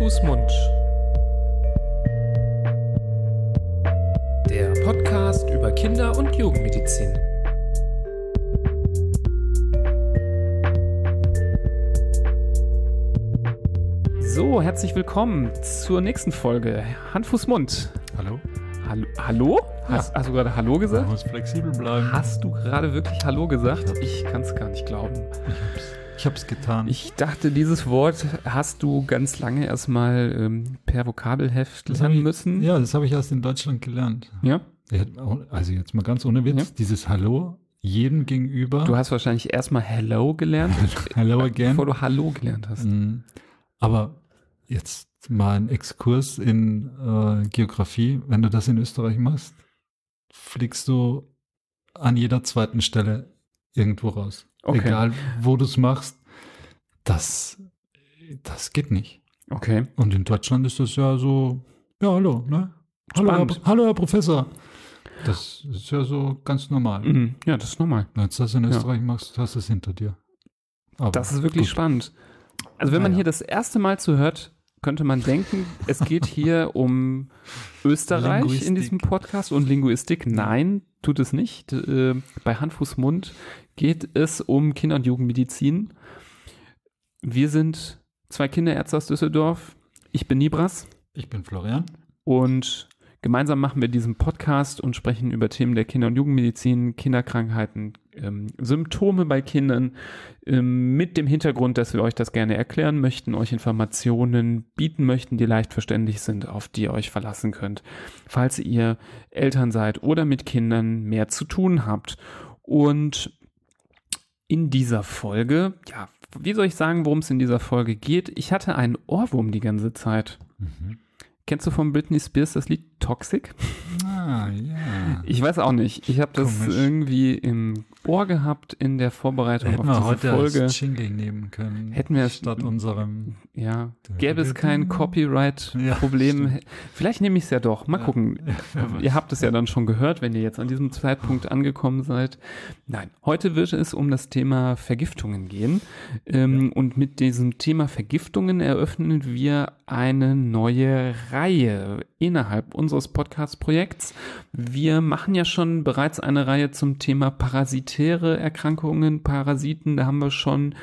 Fuß, Mund. Der Podcast über Kinder- und Jugendmedizin. So, herzlich willkommen zur nächsten Folge. Hand, Fuß, Mund. Hallo? Hallo? Hallo? Hast, hast du gerade Hallo gesagt? muss flexibel bleiben. Hast du gerade wirklich Hallo gesagt? Ich kann es gar nicht glauben. Ich hab's getan. Ich dachte, dieses Wort hast du ganz lange erstmal ähm, per Vokabelheft Das lernen ich- müssen. ja, das habe ich erst in Deutschland gelernt. ja? Ja, Also jetzt mal ganz ohne Witz, Ja. dieses Hallo jedem gegenüber. Du hast wahrscheinlich erstmal Hello gelernt, Hello again. bevor du Hallo gelernt hast. Mm, Aber jetzt mal ein Exkurs in äh, Geografie. Wenn du das in Österreich machst, fliegst du an jeder zweiten Stelle irgendwo raus. Okay. Egal, wo du es machst, das, das geht nicht. Okay. Und in Deutschland ist das ja so, ja, hallo, ne? Hallo, Herr, hallo, Herr Professor. Das ist ja so ganz normal. Mhm. Ja, das ist normal. Wenn du das in Ja. Österreich machst, hast du es hinter dir. Aber Das ist wirklich gut. spannend. Also wenn man Naja. hier das erste Mal zuhört, könnte man denken, es geht hier um Österreich in Linguistik. diesem Podcast und Linguistik. Nein, tut es nicht. Äh, bei Hand, Fuß, Mund geht es um Kinder- und Jugendmedizin. Wir sind zwei Kinderärzte aus Düsseldorf. Ich bin Nibras. Ich bin Florian. Und gemeinsam machen wir diesen Podcast und sprechen über Themen der Kinder- und Jugendmedizin, Kinderkrankheiten, ähm, Symptome bei Kindern, ähm, mit dem Hintergrund, dass wir euch das gerne erklären möchten, euch Informationen bieten möchten, die leicht verständlich sind, auf die ihr euch verlassen könnt, falls ihr Eltern seid oder mit Kindern mehr zu tun habt. Und in dieser Folge, ja, wie soll ich sagen, worum es in dieser Folge geht? Ich hatte einen Ohrwurm die ganze Zeit. Kennst du von Britney Spears das Lied Toxic? Ah, ja. Ich weiß auch nicht. Ich habe das Komisch. irgendwie im Ohr gehabt in der Vorbereitung Hätten auf diese heute Folge. als Jingle nehmen können. Hätten wir es- statt unserem. Ja, gäbe es kein Ja, Copyright-Problem. stimmt. Vielleicht nehme ich es ja doch. Mal Ja. gucken. weiß. Ihr habt es ja dann schon gehört, wenn ihr jetzt an diesem Zeitpunkt angekommen seid. Nein, heute wird es um das Thema Vergiftungen gehen. Ähm, Und mit diesem Thema Vergiftungen eröffnen wir eine neue Reihe innerhalb unseres Podcast-Projekts. Wir machen ja schon bereits eine Reihe zum Thema parasitäre Erkrankungen, Parasiten. Da haben wir schon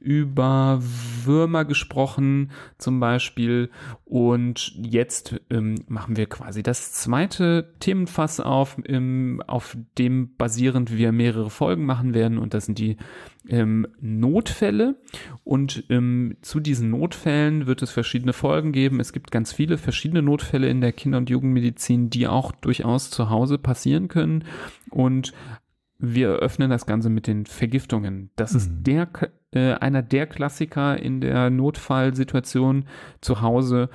über Würmer gesprochen zum Beispiel. Und jetzt ähm, machen wir quasi das zweite Themenfass auf, ähm, auf dem basierend wir mehrere Folgen machen werden. Und das sind die ähm, Notfälle. Und ähm, zu diesen Notfällen wird es verschiedene Folgen geben. Es gibt ganz viele verschiedene Notfälle in der Kinder- und Jugendmedizin, die auch durchaus zu Hause passieren können. Und wir eröffnen das Ganze mit den Vergiftungen. Das ist Mhm. der, äh, einer der Klassiker in der Notfallsituation zu Hause.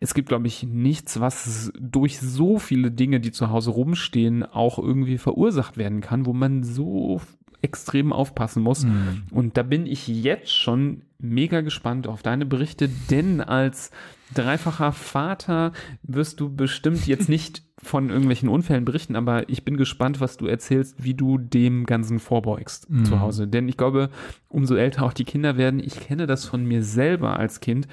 Es gibt, glaube ich, nichts, was durch so viele Dinge, die zu Hause rumstehen, auch irgendwie verursacht werden kann, wo man so extrem aufpassen muss. Hm. Und da bin ich jetzt schon mega gespannt auf deine Berichte, denn als dreifacher Vater wirst du bestimmt jetzt nicht von irgendwelchen Unfällen berichten, aber ich bin gespannt, was du erzählst, wie du dem Ganzen vorbeugst Mhm. zu Hause. Denn ich glaube, umso älter auch die Kinder werden, ich kenne das von mir selber als Kind.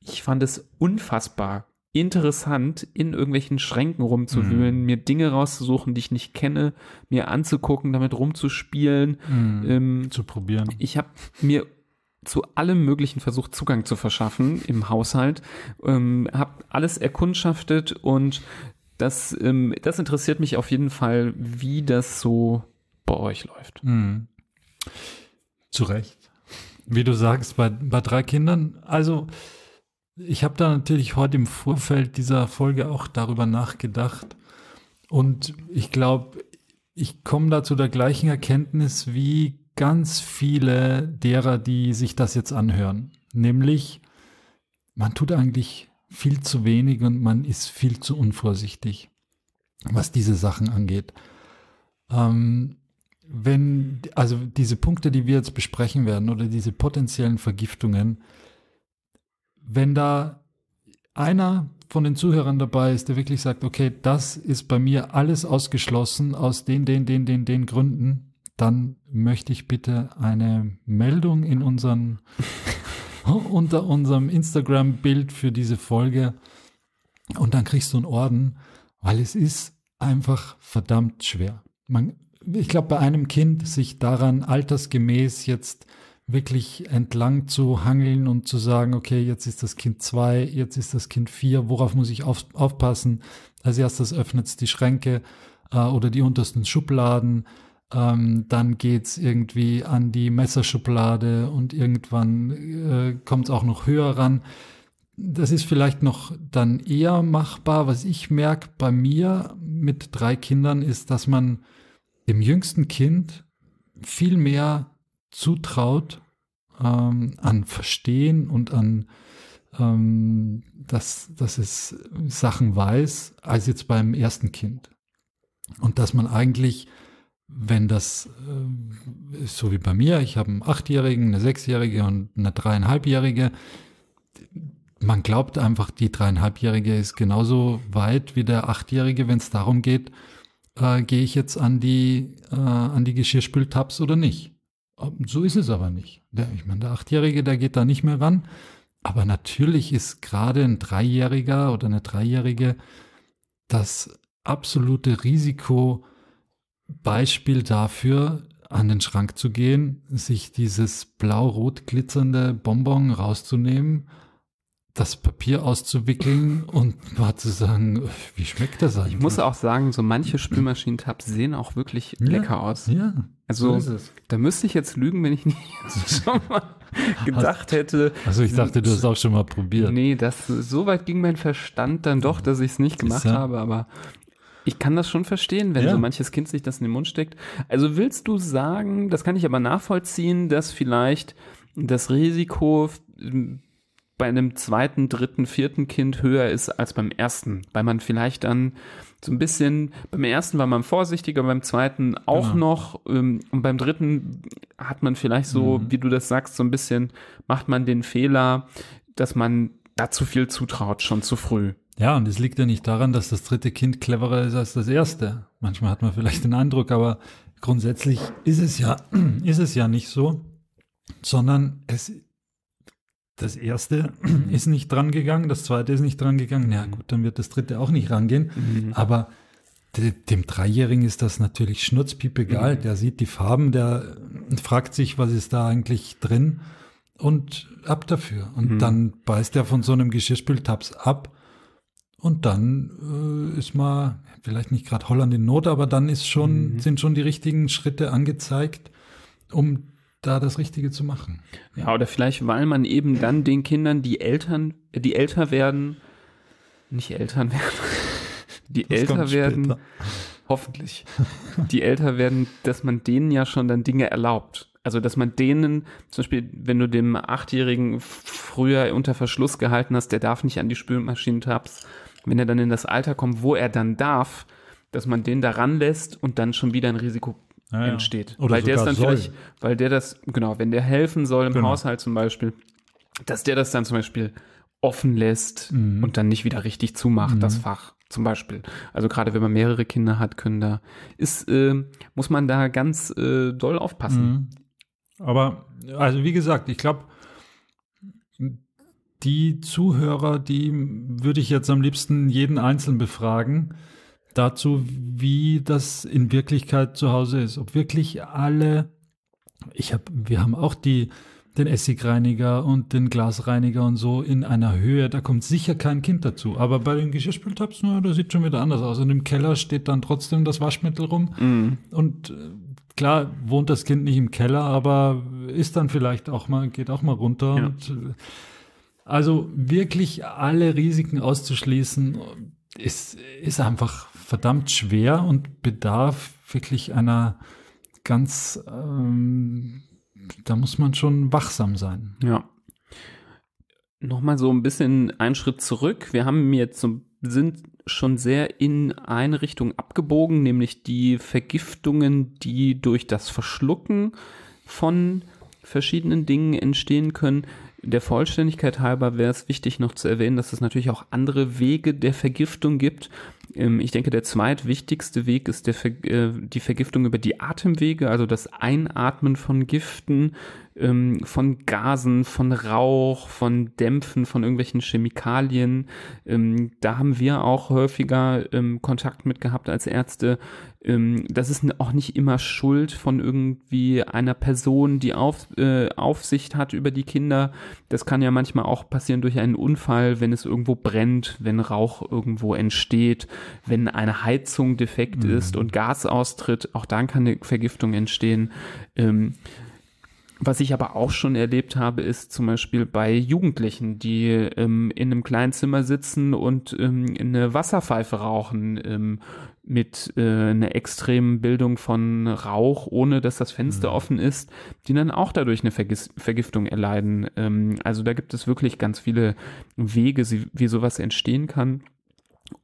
Ich fand es unfassbar interessant, in irgendwelchen Schränken rumzuwühlen, mir Dinge rauszusuchen, die ich nicht kenne, mir anzugucken, damit rumzuspielen. Hm. Ähm, Zu probieren. ich habe mir zu allem möglichen versucht, Zugang zu verschaffen im Haushalt, ähm, habe alles erkundschaftet und das, ähm, das interessiert mich auf jeden Fall, wie das so bei euch läuft. Mhm. Zu Recht. Wie du sagst, bei, bei drei Kindern, also ich habe da natürlich heute im Vorfeld dieser Folge auch darüber nachgedacht. Und ich glaube, ich komme da zu der gleichen Erkenntnis wie ganz viele derer, die sich das jetzt anhören. Nämlich, man tut eigentlich viel zu wenig und man ist viel zu unvorsichtig, was diese Sachen angeht. Ähm, wenn, also diese Punkte, die wir jetzt besprechen werden oder diese potenziellen Vergiftungen, wenn da einer von den Zuhörern dabei ist, der wirklich sagt, okay, das ist bei mir alles ausgeschlossen aus den, den, den, den, den Gründen, dann möchte ich bitte eine Meldung in unseren unter unserem Instagram-Bild für diese Folge und dann kriegst du einen Orden, weil es ist einfach verdammt schwer. Man, ich glaube, bei einem Kind sich daran altersgemäß jetzt wirklich entlang zu hangeln und zu sagen, okay, jetzt ist das Kind zwei, jetzt ist das Kind vier, worauf muss ich auf, aufpassen? Als erstes öffnet es die Schränke äh, oder die untersten Schubladen, ähm, dann geht's irgendwie an die Messerschublade und irgendwann äh, kommt es auch noch höher ran. Das ist vielleicht noch dann eher machbar. Was ich merke bei mir mit drei Kindern ist, dass man dem jüngsten Kind viel mehr zutraut ähm, an Verstehen und an, ähm, dass, dass es Sachen weiß, als jetzt beim ersten Kind. Und dass man eigentlich, wenn das äh, so wie bei mir, ich habe einen Achtjährigen, eine Sechsjährige und eine Dreieinhalbjährige, man glaubt einfach, die Dreieinhalbjährige ist genauso weit wie der Achtjährige, wenn es darum geht, äh, gehe ich jetzt an die, äh, an die Geschirrspültabs oder nicht. So ist es aber nicht. Der, ich meine, der Achtjährige, der geht da nicht mehr ran. Aber natürlich ist gerade ein Dreijähriger oder eine Dreijährige das absolute Risikobeispiel dafür, an den Schrank zu gehen, sich dieses blau-rot glitzernde Bonbon rauszunehmen das Papier auszuwickeln und mal zu sagen, wie schmeckt das eigentlich? Ich muss auch sagen, so manche Spülmaschinentabs sehen auch wirklich Ja, lecker aus. Ja, Also, so ist es. da müsste ich jetzt lügen, wenn ich nicht schon mal gedacht hätte. Also ich dachte, du hast auch schon mal probiert. Nee, das, so weit ging mein Verstand dann doch, dass ich es nicht gemacht habe, aber ich kann das schon verstehen, wenn Ja. so manches Kind sich das in den Mund steckt. Also willst du sagen, das kann ich aber nachvollziehen, dass vielleicht das Risiko ähm, bei einem zweiten, dritten, vierten Kind höher ist als beim ersten, weil man vielleicht dann so ein bisschen, beim ersten war man vorsichtiger, beim zweiten auch Genau. noch ähm, und beim dritten hat man vielleicht so, Mhm. wie du das sagst, so ein bisschen, macht man den Fehler, dass man da zu viel zutraut, schon zu früh. Ja, und es liegt ja nicht daran, dass das dritte Kind cleverer ist als das erste. Manchmal hat man vielleicht den Eindruck, aber grundsätzlich ist es ja, ist es ja nicht so, sondern es, das erste ist nicht dran gegangen, das zweite ist nicht dran gegangen. Ja, gut, dann wird das dritte auch nicht rangehen. Aber de- dem Dreijährigen ist das natürlich schnurzpiep egal. Der sieht die Farben, der fragt sich, was ist da eigentlich drin und ab dafür. Und Mhm. dann beißt er von so einem Geschirrspültabs ab und dann äh, ist mal vielleicht nicht gerade Holland in Not, aber dann ist schon, Mhm. sind schon die richtigen Schritte angezeigt, um da das Richtige zu machen. Ja, oder vielleicht, weil man eben dann den Kindern, die Eltern, äh, die älter werden, nicht Eltern werden, die Das älter werden, später. hoffentlich, die älter werden, dass man denen ja schon dann Dinge erlaubt. Also, dass man denen, zum Beispiel, wenn du dem Achtjährigen früher unter Verschluss gehalten hast, der darf nicht an die Spülmaschinentabs, wenn er dann in das Alter kommt, wo er dann darf, dass man den da ranlässt und dann schon wieder ein Risiko Ja, ja. entsteht. Oder weil der es sogar dann soll. vielleicht, weil der das, genau, wenn der helfen soll im Genau. Haushalt zum Beispiel, dass der das dann zum Beispiel offen lässt Mhm. und dann nicht wieder richtig zumacht, das Fach zum Beispiel. Also gerade wenn man mehrere Kinder hat, können da, ist, äh, muss man da ganz äh, doll aufpassen. Mhm. Aber, also wie gesagt, ich glaube, die Zuhörer, die würde ich jetzt am liebsten jeden Einzelnen befragen, dazu, wie das in Wirklichkeit zu Hause ist. Ob wirklich alle, ich habe, wir haben auch die, den Essigreiniger und den Glasreiniger und so in einer Höhe, da kommt sicher kein Kind dazu. Aber bei den Geschirrspültabs, na, das sieht schon wieder anders aus. Und im Keller steht dann trotzdem das Waschmittel rum. Mhm. Und äh, klar wohnt das Kind nicht im Keller, aber ist dann vielleicht auch mal, geht auch mal runter. Ja. Und, äh, also wirklich alle Risiken auszuschließen, ist, ist einfach verdammt schwer und bedarf wirklich einer ganz, ähm, da muss man schon wachsam sein. Ja. Nochmal so ein bisschen einen Schritt zurück. Wir haben jetzt so, sind schon sehr in eine Richtung abgebogen, nämlich die Vergiftungen, die durch das Verschlucken von verschiedenen Dingen entstehen können. Der Vollständigkeit halber wäre es wichtig noch zu erwähnen, dass es natürlich auch andere Wege der Vergiftung gibt. Ähm, ich denke, der zweitwichtigste Weg ist der, äh, die Vergiftung über die Atemwege, also das Einatmen von Giften, ähm, von Gasen, von Rauch, von Dämpfen, von irgendwelchen Chemikalien. Ähm, da haben wir auch häufiger Kontakt mit gehabt als Ärzte. Ähm, das ist auch nicht immer Schuld von irgendwie einer Person, die auf, äh, Aufsicht hat über die Kinder. Das kann ja manchmal auch passieren durch einen Unfall, wenn es irgendwo brennt, wenn Rauch irgendwo entsteht, wenn eine Heizung defekt mhm. ist und Gas austritt. Auch dann kann eine Vergiftung entstehen. Ähm, was ich aber auch schon erlebt habe, ist zum Beispiel bei Jugendlichen, die ähm, in einem kleinen Zimmer sitzen und ähm, eine Wasserpfeife rauchen ähm, mit äh, einer extremen Bildung von Rauch, ohne dass das Fenster mhm. offen ist, die dann auch dadurch eine Vergis Vergiftung erleiden. Ähm, also da gibt es wirklich ganz viele Wege, wie sowas entstehen kann.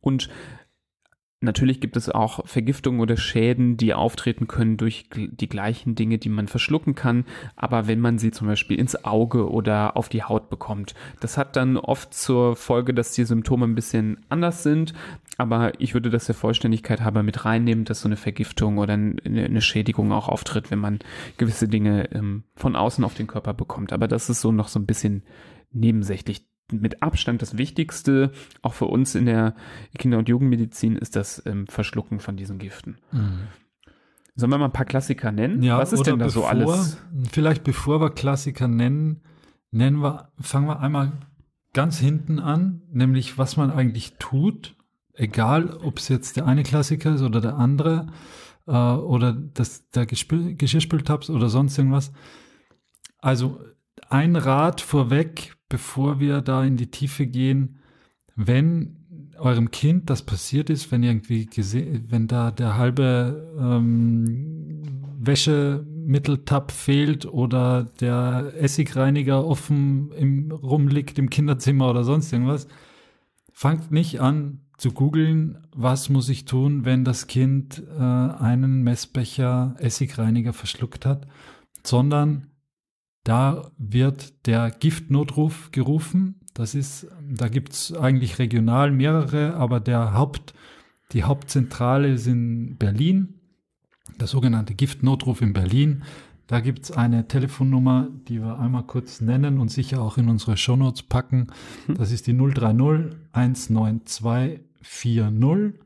Und Natürlich gibt es auch Vergiftungen oder Schäden, die auftreten können durch die gleichen Dinge, die man verschlucken kann. Aber wenn man sie zum Beispiel ins Auge oder auf die Haut bekommt, das hat dann oft zur Folge, dass die Symptome ein bisschen anders sind. Aber ich würde das der Vollständigkeit halber mit reinnehmen, dass so eine Vergiftung oder eine Schädigung auch auftritt, wenn man gewisse Dinge ähm, von außen auf den Körper bekommt. Aber das ist so noch so ein bisschen nebensächlich mit Abstand das Wichtigste, auch für uns in der Kinder- und Jugendmedizin, ist das ähm, Verschlucken von diesen Giften. Mhm. Sollen wir mal ein paar Klassiker nennen? Ja, Was ist denn da bevor, so alles? Vielleicht bevor wir Klassiker nennen, nennen wir, fangen wir einmal ganz hinten an, nämlich was man eigentlich tut, egal ob es jetzt der eine Klassiker ist oder der andere äh, oder das, der Geschirrspültabs oder sonst irgendwas. Also ein Rat vorweg, bevor wir da in die Tiefe gehen, wenn eurem Kind das passiert ist, wenn irgendwie gesehen, wenn da der halbe ähm, Wäschemitteltab fehlt oder der Essigreiniger offen im, rumliegt im Kinderzimmer oder sonst irgendwas, fangt nicht an zu googeln, was muss ich tun, wenn das Kind äh, einen Messbecher Essigreiniger verschluckt hat, sondern da wird der Giftnotruf gerufen. Das ist, da gibt es eigentlich regional mehrere, aber der Haupt, die Hauptzentrale ist in Berlin, der sogenannte Giftnotruf in Berlin. Da gibt es eine Telefonnummer, die wir einmal kurz nennen und sicher auch in unsere Shownotes packen. Das ist die 030 192 40.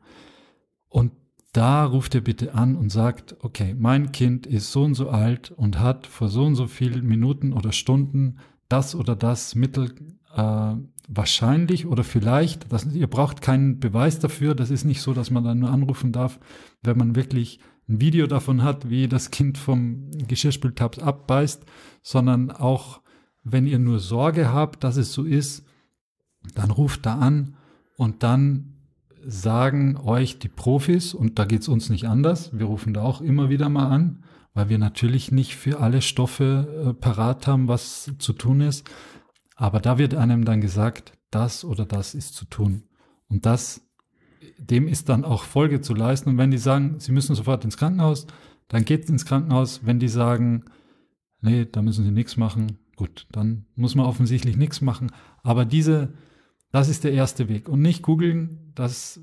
Und da ruft ihr bitte an und sagt, okay, mein Kind ist so und so alt und hat vor so und so vielen Minuten oder Stunden das oder das Mittel äh, wahrscheinlich oder vielleicht, das, ihr braucht keinen Beweis dafür, das ist nicht so, dass man dann nur anrufen darf, wenn man wirklich ein Video davon hat, wie das Kind vom Geschirrspültabs abbeißt, sondern auch, wenn ihr nur Sorge habt, dass es so ist, dann ruft da an und dann sagen euch die Profis, und da geht's uns nicht anders, wir rufen da auch immer wieder mal an, weil wir natürlich nicht für alle Stoffe äh, parat haben, was zu tun ist. Aber da wird einem dann gesagt, das oder das ist zu tun. Und das, dem ist dann auch Folge zu leisten. Und wenn die sagen, sie müssen sofort ins Krankenhaus, dann geht ins Krankenhaus. Wenn die sagen, nee, da müssen sie nichts machen, gut, dann muss man offensichtlich nichts machen. Aber diese, das ist der erste Weg. Und nicht googeln, das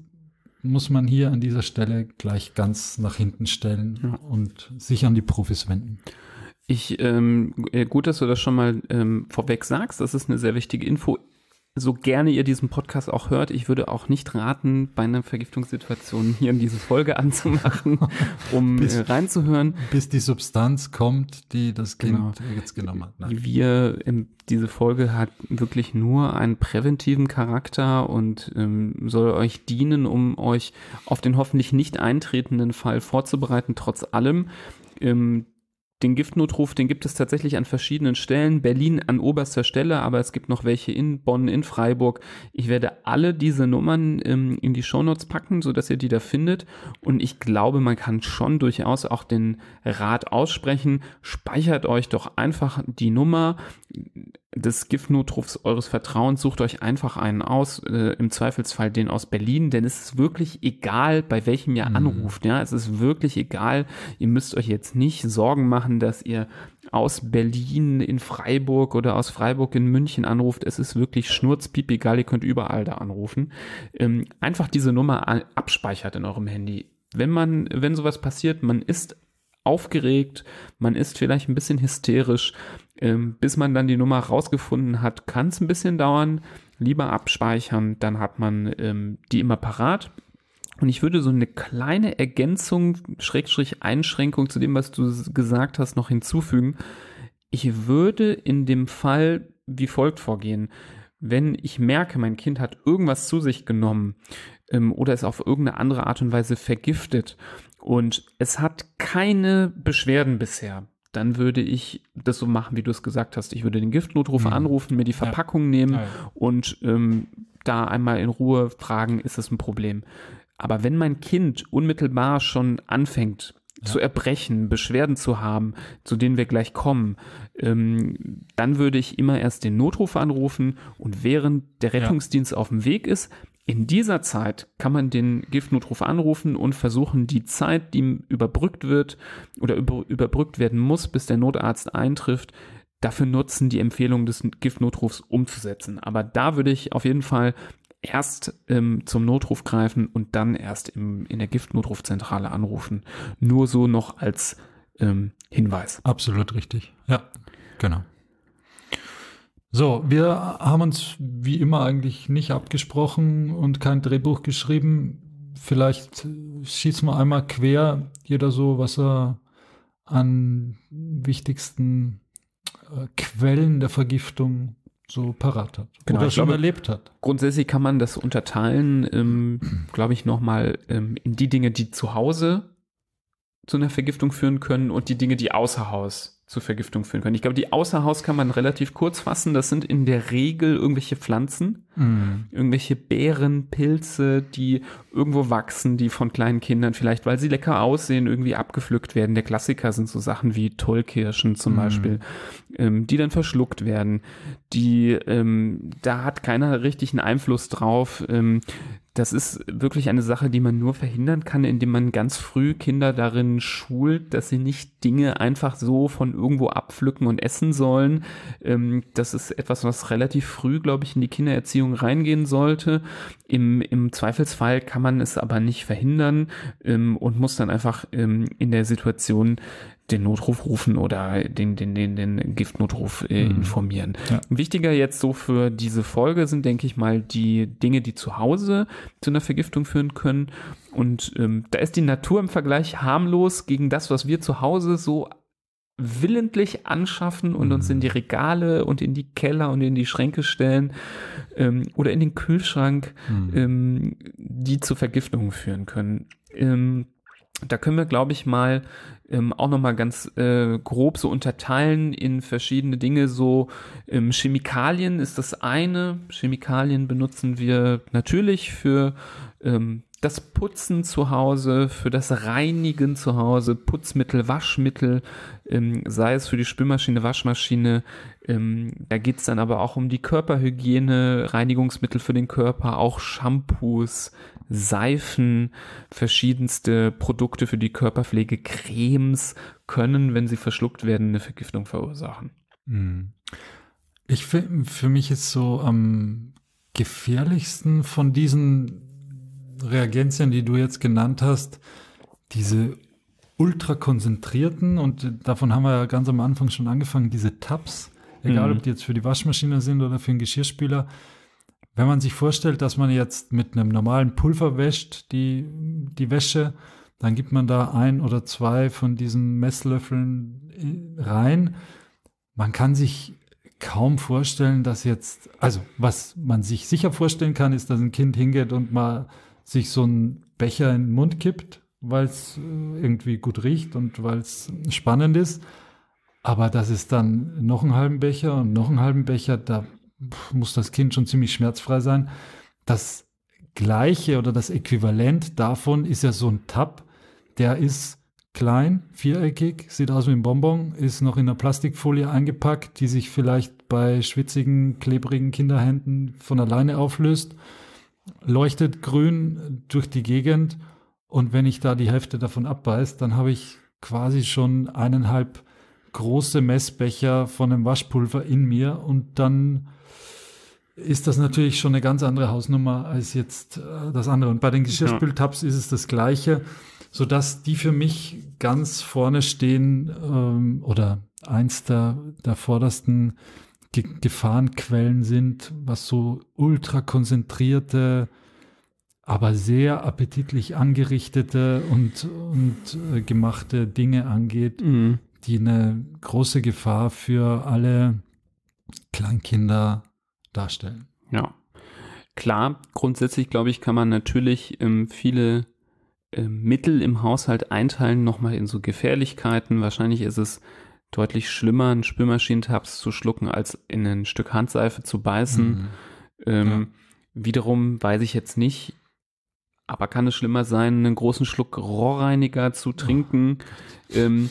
muss man hier an dieser Stelle gleich ganz nach hinten stellen ja. und sich an die Profis wenden. Ich, ähm, äh, gut, dass du das schon mal ähm, vorweg sagst. Das ist eine sehr wichtige Info so gerne ihr diesen Podcast auch hört, ich würde auch nicht raten, bei einer Vergiftungssituation hier in diese Folge anzumachen, um bis, äh, reinzuhören. Bis die Substanz kommt, die das Kind genau. jetzt genommen hat. Nein. Wir, diese Folge hat wirklich nur einen präventiven Charakter und ähm, soll euch dienen, um euch auf den hoffentlich nicht eintretenden Fall vorzubereiten, trotz allem. Ähm, den Giftnotruf, den gibt es tatsächlich an verschiedenen Stellen. Berlin an oberster Stelle, aber es gibt noch welche in Bonn, in Freiburg. Ich werde alle diese Nummern ähm, in die Shownotes packen, so dass ihr die da findet. Und ich glaube, man kann schon durchaus auch den Rat aussprechen. Speichert euch doch einfach die Nummer des Giftnotrufs eures Vertrauens. Sucht euch einfach einen aus, äh, im Zweifelsfall den aus Berlin, denn es ist wirklich egal, bei welchem ihr Mhm. anruft. Ja, es ist wirklich egal. Ihr müsst euch jetzt nicht Sorgen machen, dass ihr aus Berlin in Freiburg oder aus Freiburg in München anruft. Es ist wirklich schnurzpiep egal. Ihr könnt überall da anrufen. Ähm, einfach diese Nummer abspeichert in eurem Handy. Wenn man, wenn sowas passiert, man ist aufgeregt, man ist vielleicht ein bisschen hysterisch, ähm, bis man dann die Nummer rausgefunden hat, kann es ein bisschen dauern. Lieber abspeichern, dann hat man ähm, die immer parat. Und ich würde so eine kleine Ergänzung, Schrägstrich Einschränkung zu dem, was du gesagt hast, noch hinzufügen. Ich würde in dem Fall wie folgt vorgehen. Wenn ich merke, mein Kind hat irgendwas zu sich genommen ähm, oder es auf irgendeine andere Art und Weise vergiftet und es hat keine Beschwerden bisher, dann würde ich das so machen, wie du es gesagt hast. Ich würde den Giftnotruf Mhm. anrufen, mir die Verpackung nehmen Ja, ja. und ähm, da einmal in Ruhe fragen, ist das ein Problem? Aber wenn mein Kind unmittelbar schon anfängt zu erbrechen, Beschwerden zu haben, zu denen wir gleich kommen, ähm, dann würde ich immer erst den Notruf anrufen und während der Ja. Rettungsdienst auf dem Weg ist, in dieser Zeit kann man den Giftnotruf anrufen und versuchen, die Zeit, die überbrückt wird oder über, überbrückt werden muss, bis der Notarzt eintrifft, dafür nutzen, die Empfehlung des Giftnotrufs umzusetzen. Aber da würde ich auf jeden Fall erst ähm, zum Notruf greifen und dann erst im, in der Giftnotrufzentrale anrufen. Nur so noch als ähm, Hinweis. Absolut richtig. Ja, genau. So, wir haben uns wie immer eigentlich nicht abgesprochen und kein Drehbuch geschrieben. Vielleicht schießen wir einmal quer, jeder so, was er an wichtigsten äh, Quellen der Vergiftung so parat hat Genau, oder schon glaube- erlebt hat. Grundsätzlich kann man das unterteilen, ähm, glaube ich, nochmal ähm, in die Dinge, die zu Hause zu einer Vergiftung führen können und die Dinge, die außer Haus zu Vergiftung führen können. Ich glaube, die außer Haus kann man relativ kurz fassen. Das sind in der Regel irgendwelche Pflanzen, Mhm. irgendwelche Beeren, Pilze, die irgendwo wachsen, die von kleinen Kindern vielleicht, weil sie lecker aussehen, irgendwie abgepflückt werden. Der Klassiker sind so Sachen wie Tollkirschen zum Mhm. Beispiel, ähm, die dann verschluckt werden. Die, ähm, da hat keiner richtig einen Einfluss drauf. Ähm, das ist wirklich eine Sache, die man nur verhindern kann, indem man ganz früh Kinder darin schult, dass sie nicht Dinge einfach so von irgendwo abpflücken und essen sollen. Ähm, das ist etwas, was relativ früh, glaube ich, in die Kindererziehung reingehen sollte. Im, Im Zweifelsfall kann man es aber nicht verhindern ähm, und muss dann einfach ähm, in der Situation den Notruf rufen oder den, den, den, den Giftnotruf äh, Mhm. informieren. Ja. Wichtiger jetzt so für diese Folge sind, denke ich mal, die Dinge, die zu Hause zu einer Vergiftung führen können. Und ähm, da ist die Natur im Vergleich harmlos gegen das, was wir zu Hause so willentlich anschaffen und uns Mhm. in die Regale und in die Keller und in die Schränke stellen ähm, oder in den Kühlschrank, Mhm. ähm, die zu Vergiftungen führen können. Ähm, da können wir, glaube ich, mal ähm, auch nochmal ganz äh, grob so unterteilen in verschiedene Dinge. So ähm, Chemikalien ist das eine. Chemikalien benutzen wir natürlich für ähm, das Putzen zu Hause, für das Reinigen zu Hause, Putzmittel, Waschmittel, ähm, sei es für die Spülmaschine, Waschmaschine. Ähm, da geht's dann aber auch um die Körperhygiene, Reinigungsmittel für den Körper, auch Shampoos, Seifen, verschiedenste Produkte für die Körperpflege, Cremes können, wenn sie verschluckt werden, eine Vergiftung verursachen. Mhm. Ich finde, für mich ist so am gefährlichsten von diesen Reagenzien, die du jetzt genannt hast, diese ultra konzentrierten und davon haben wir ja ganz am Anfang schon angefangen, diese Tabs, egal Mhm. ob die jetzt für die Waschmaschine sind oder für den Geschirrspüler. Wenn man sich vorstellt, dass man jetzt mit einem normalen Pulver wäscht, die, die Wäsche, dann gibt man da ein oder zwei von diesen Messlöffeln äh, rein. Man kann sich kaum vorstellen, dass jetzt, also was man sich sicher vorstellen kann, ist, dass ein Kind hingeht und mal sich so einen Becher in den Mund kippt, weil es irgendwie gut riecht und weil es spannend ist. Aber das ist dann noch einen halben Becher und noch einen halben Becher, da muss das Kind schon ziemlich schmerzfrei sein. Das Gleiche oder das Äquivalent davon ist ja so ein Tab, der ist klein, viereckig, sieht aus wie ein Bonbon, ist noch in einer Plastikfolie eingepackt, die sich vielleicht bei schwitzigen, klebrigen Kinderhänden von alleine auflöst, leuchtet grün durch die Gegend und wenn ich da die Hälfte davon abbeiß, dann habe ich quasi schon eineinhalb große Messbecher von einem Waschpulver in mir und dann ist das natürlich schon eine ganz andere Hausnummer als jetzt äh, das andere. Und bei den Geschirrspültabs ja. ist es das Gleiche, sodass die für mich ganz vorne stehen ähm, oder eins der, der vordersten Ge Gefahrenquellen sind, was so ultra konzentrierte, aber sehr appetitlich angerichtete und, und äh, gemachte Dinge angeht, mhm. die eine große Gefahr für alle Kleinkinder darstellen. Ja. Klar, grundsätzlich glaube ich, kann man natürlich ähm, viele äh, Mittel im Haushalt einteilen, nochmal in so Gefährlichkeiten. Wahrscheinlich ist es deutlich schlimmer, einen Spülmaschinentabs zu schlucken, als in ein Stück Handseife zu beißen. Mhm. Ähm, ja. Wiederum weiß ich jetzt nicht, aber kann es schlimmer sein, einen großen Schluck Rohrreiniger zu trinken? Oh. Ähm,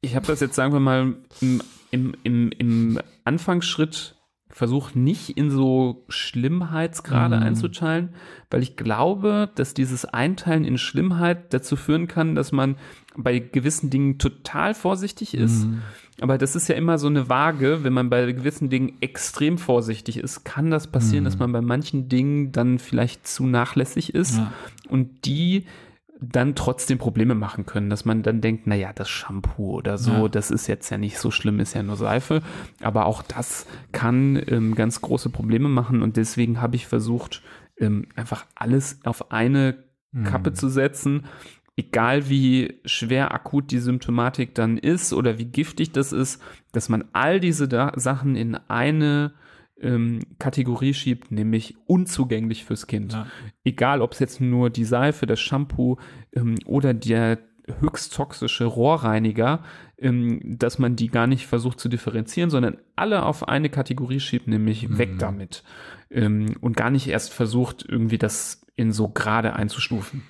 ich habe das jetzt, sagen wir mal, im, im, im, im Anfangsschritt versuche nicht in so Schlimmheitsgrade mhm. einzuteilen, weil ich glaube, dass dieses Einteilen in Schlimmheit dazu führen kann, dass man bei gewissen Dingen total vorsichtig ist. Mhm. Aber das ist ja immer so eine Waage, wenn man bei gewissen Dingen extrem vorsichtig ist, kann das passieren, mhm. dass man bei manchen Dingen dann vielleicht zu nachlässig ist ja. und die dann trotzdem Probleme machen können, dass man dann denkt, na ja, das Shampoo oder so, ja. das ist jetzt ja nicht so schlimm, ist ja nur Seife, aber auch das kann ähm, ganz große Probleme machen und deswegen habe ich versucht, ähm, einfach alles auf eine Kappe mhm. zu setzen, egal wie schwer akut die Symptomatik dann ist oder wie giftig das ist, dass man all diese da Sachen in eine ähm, Kategorie schiebt, nämlich unzugänglich fürs Kind. Ja. Egal, ob es jetzt nur die Seife, das Shampoo ähm, oder der höchst toxische Rohrreiniger, ähm, dass man die gar nicht versucht zu differenzieren, sondern alle auf eine Kategorie schiebt, nämlich mhm. weg damit. Ähm, und gar nicht erst versucht, irgendwie das in so gerade einzustufen.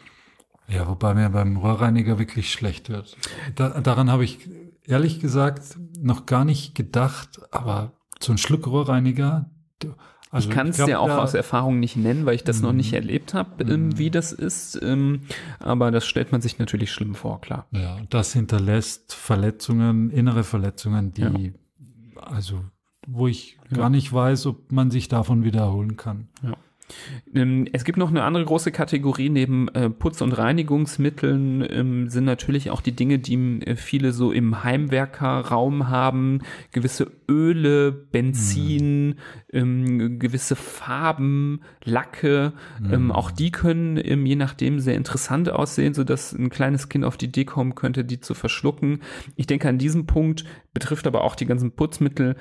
Ja, wobei mir beim Rohrreiniger wirklich schlecht wird. Da, daran habe ich ehrlich gesagt noch gar nicht gedacht, aber so ein Schluck Rohrreiniger. Also ich kann es dir auch aus Erfahrung nicht nennen, weil ich das noch nicht mhm. erlebt habe, ähm, mhm. wie das ist. Ähm, aber das stellt man sich natürlich schlimm vor, klar. Ja, das hinterlässt Verletzungen, innere Verletzungen, die, ja. also, wo ich ja. gar nicht weiß, ob man sich davon wiederholen kann. Ja. Ähm, es gibt noch eine andere große Kategorie neben äh, Putz- und Reinigungsmitteln ähm, sind natürlich auch die Dinge, die äh, viele so im Heimwerkerraum haben. Gewisse Öle, Benzin, mhm. gewisse Farben, Lacke. Mhm. Auch die können je nachdem sehr interessant aussehen, so dass ein kleines Kind auf die Idee kommen könnte, die zu verschlucken. Ich denke, an diesem Punkt betrifft aber auch die ganzen Putzmittel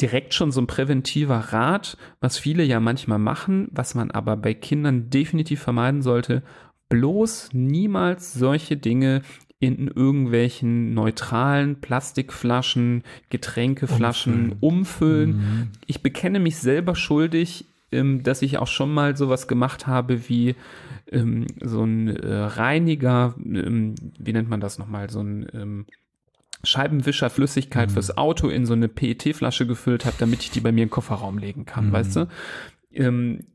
direkt schon so ein präventiver Rat, was viele ja manchmal machen, was man aber bei Kindern definitiv vermeiden sollte. Bloß niemals solche Dinge in irgendwelchen neutralen Plastikflaschen, Getränkeflaschen umfüllen. umfüllen. Mhm. Ich bekenne mich selber schuldig, ähm, dass ich auch schon mal sowas gemacht habe wie ähm, so ein äh, Reiniger, ähm, wie nennt man das nochmal, so ein Scheibenwischerflüssigkeit mhm. fürs Auto in so eine PET-Flasche gefüllt habe, damit ich die bei mir in den Kofferraum legen kann, mhm. weißt du? Ähm,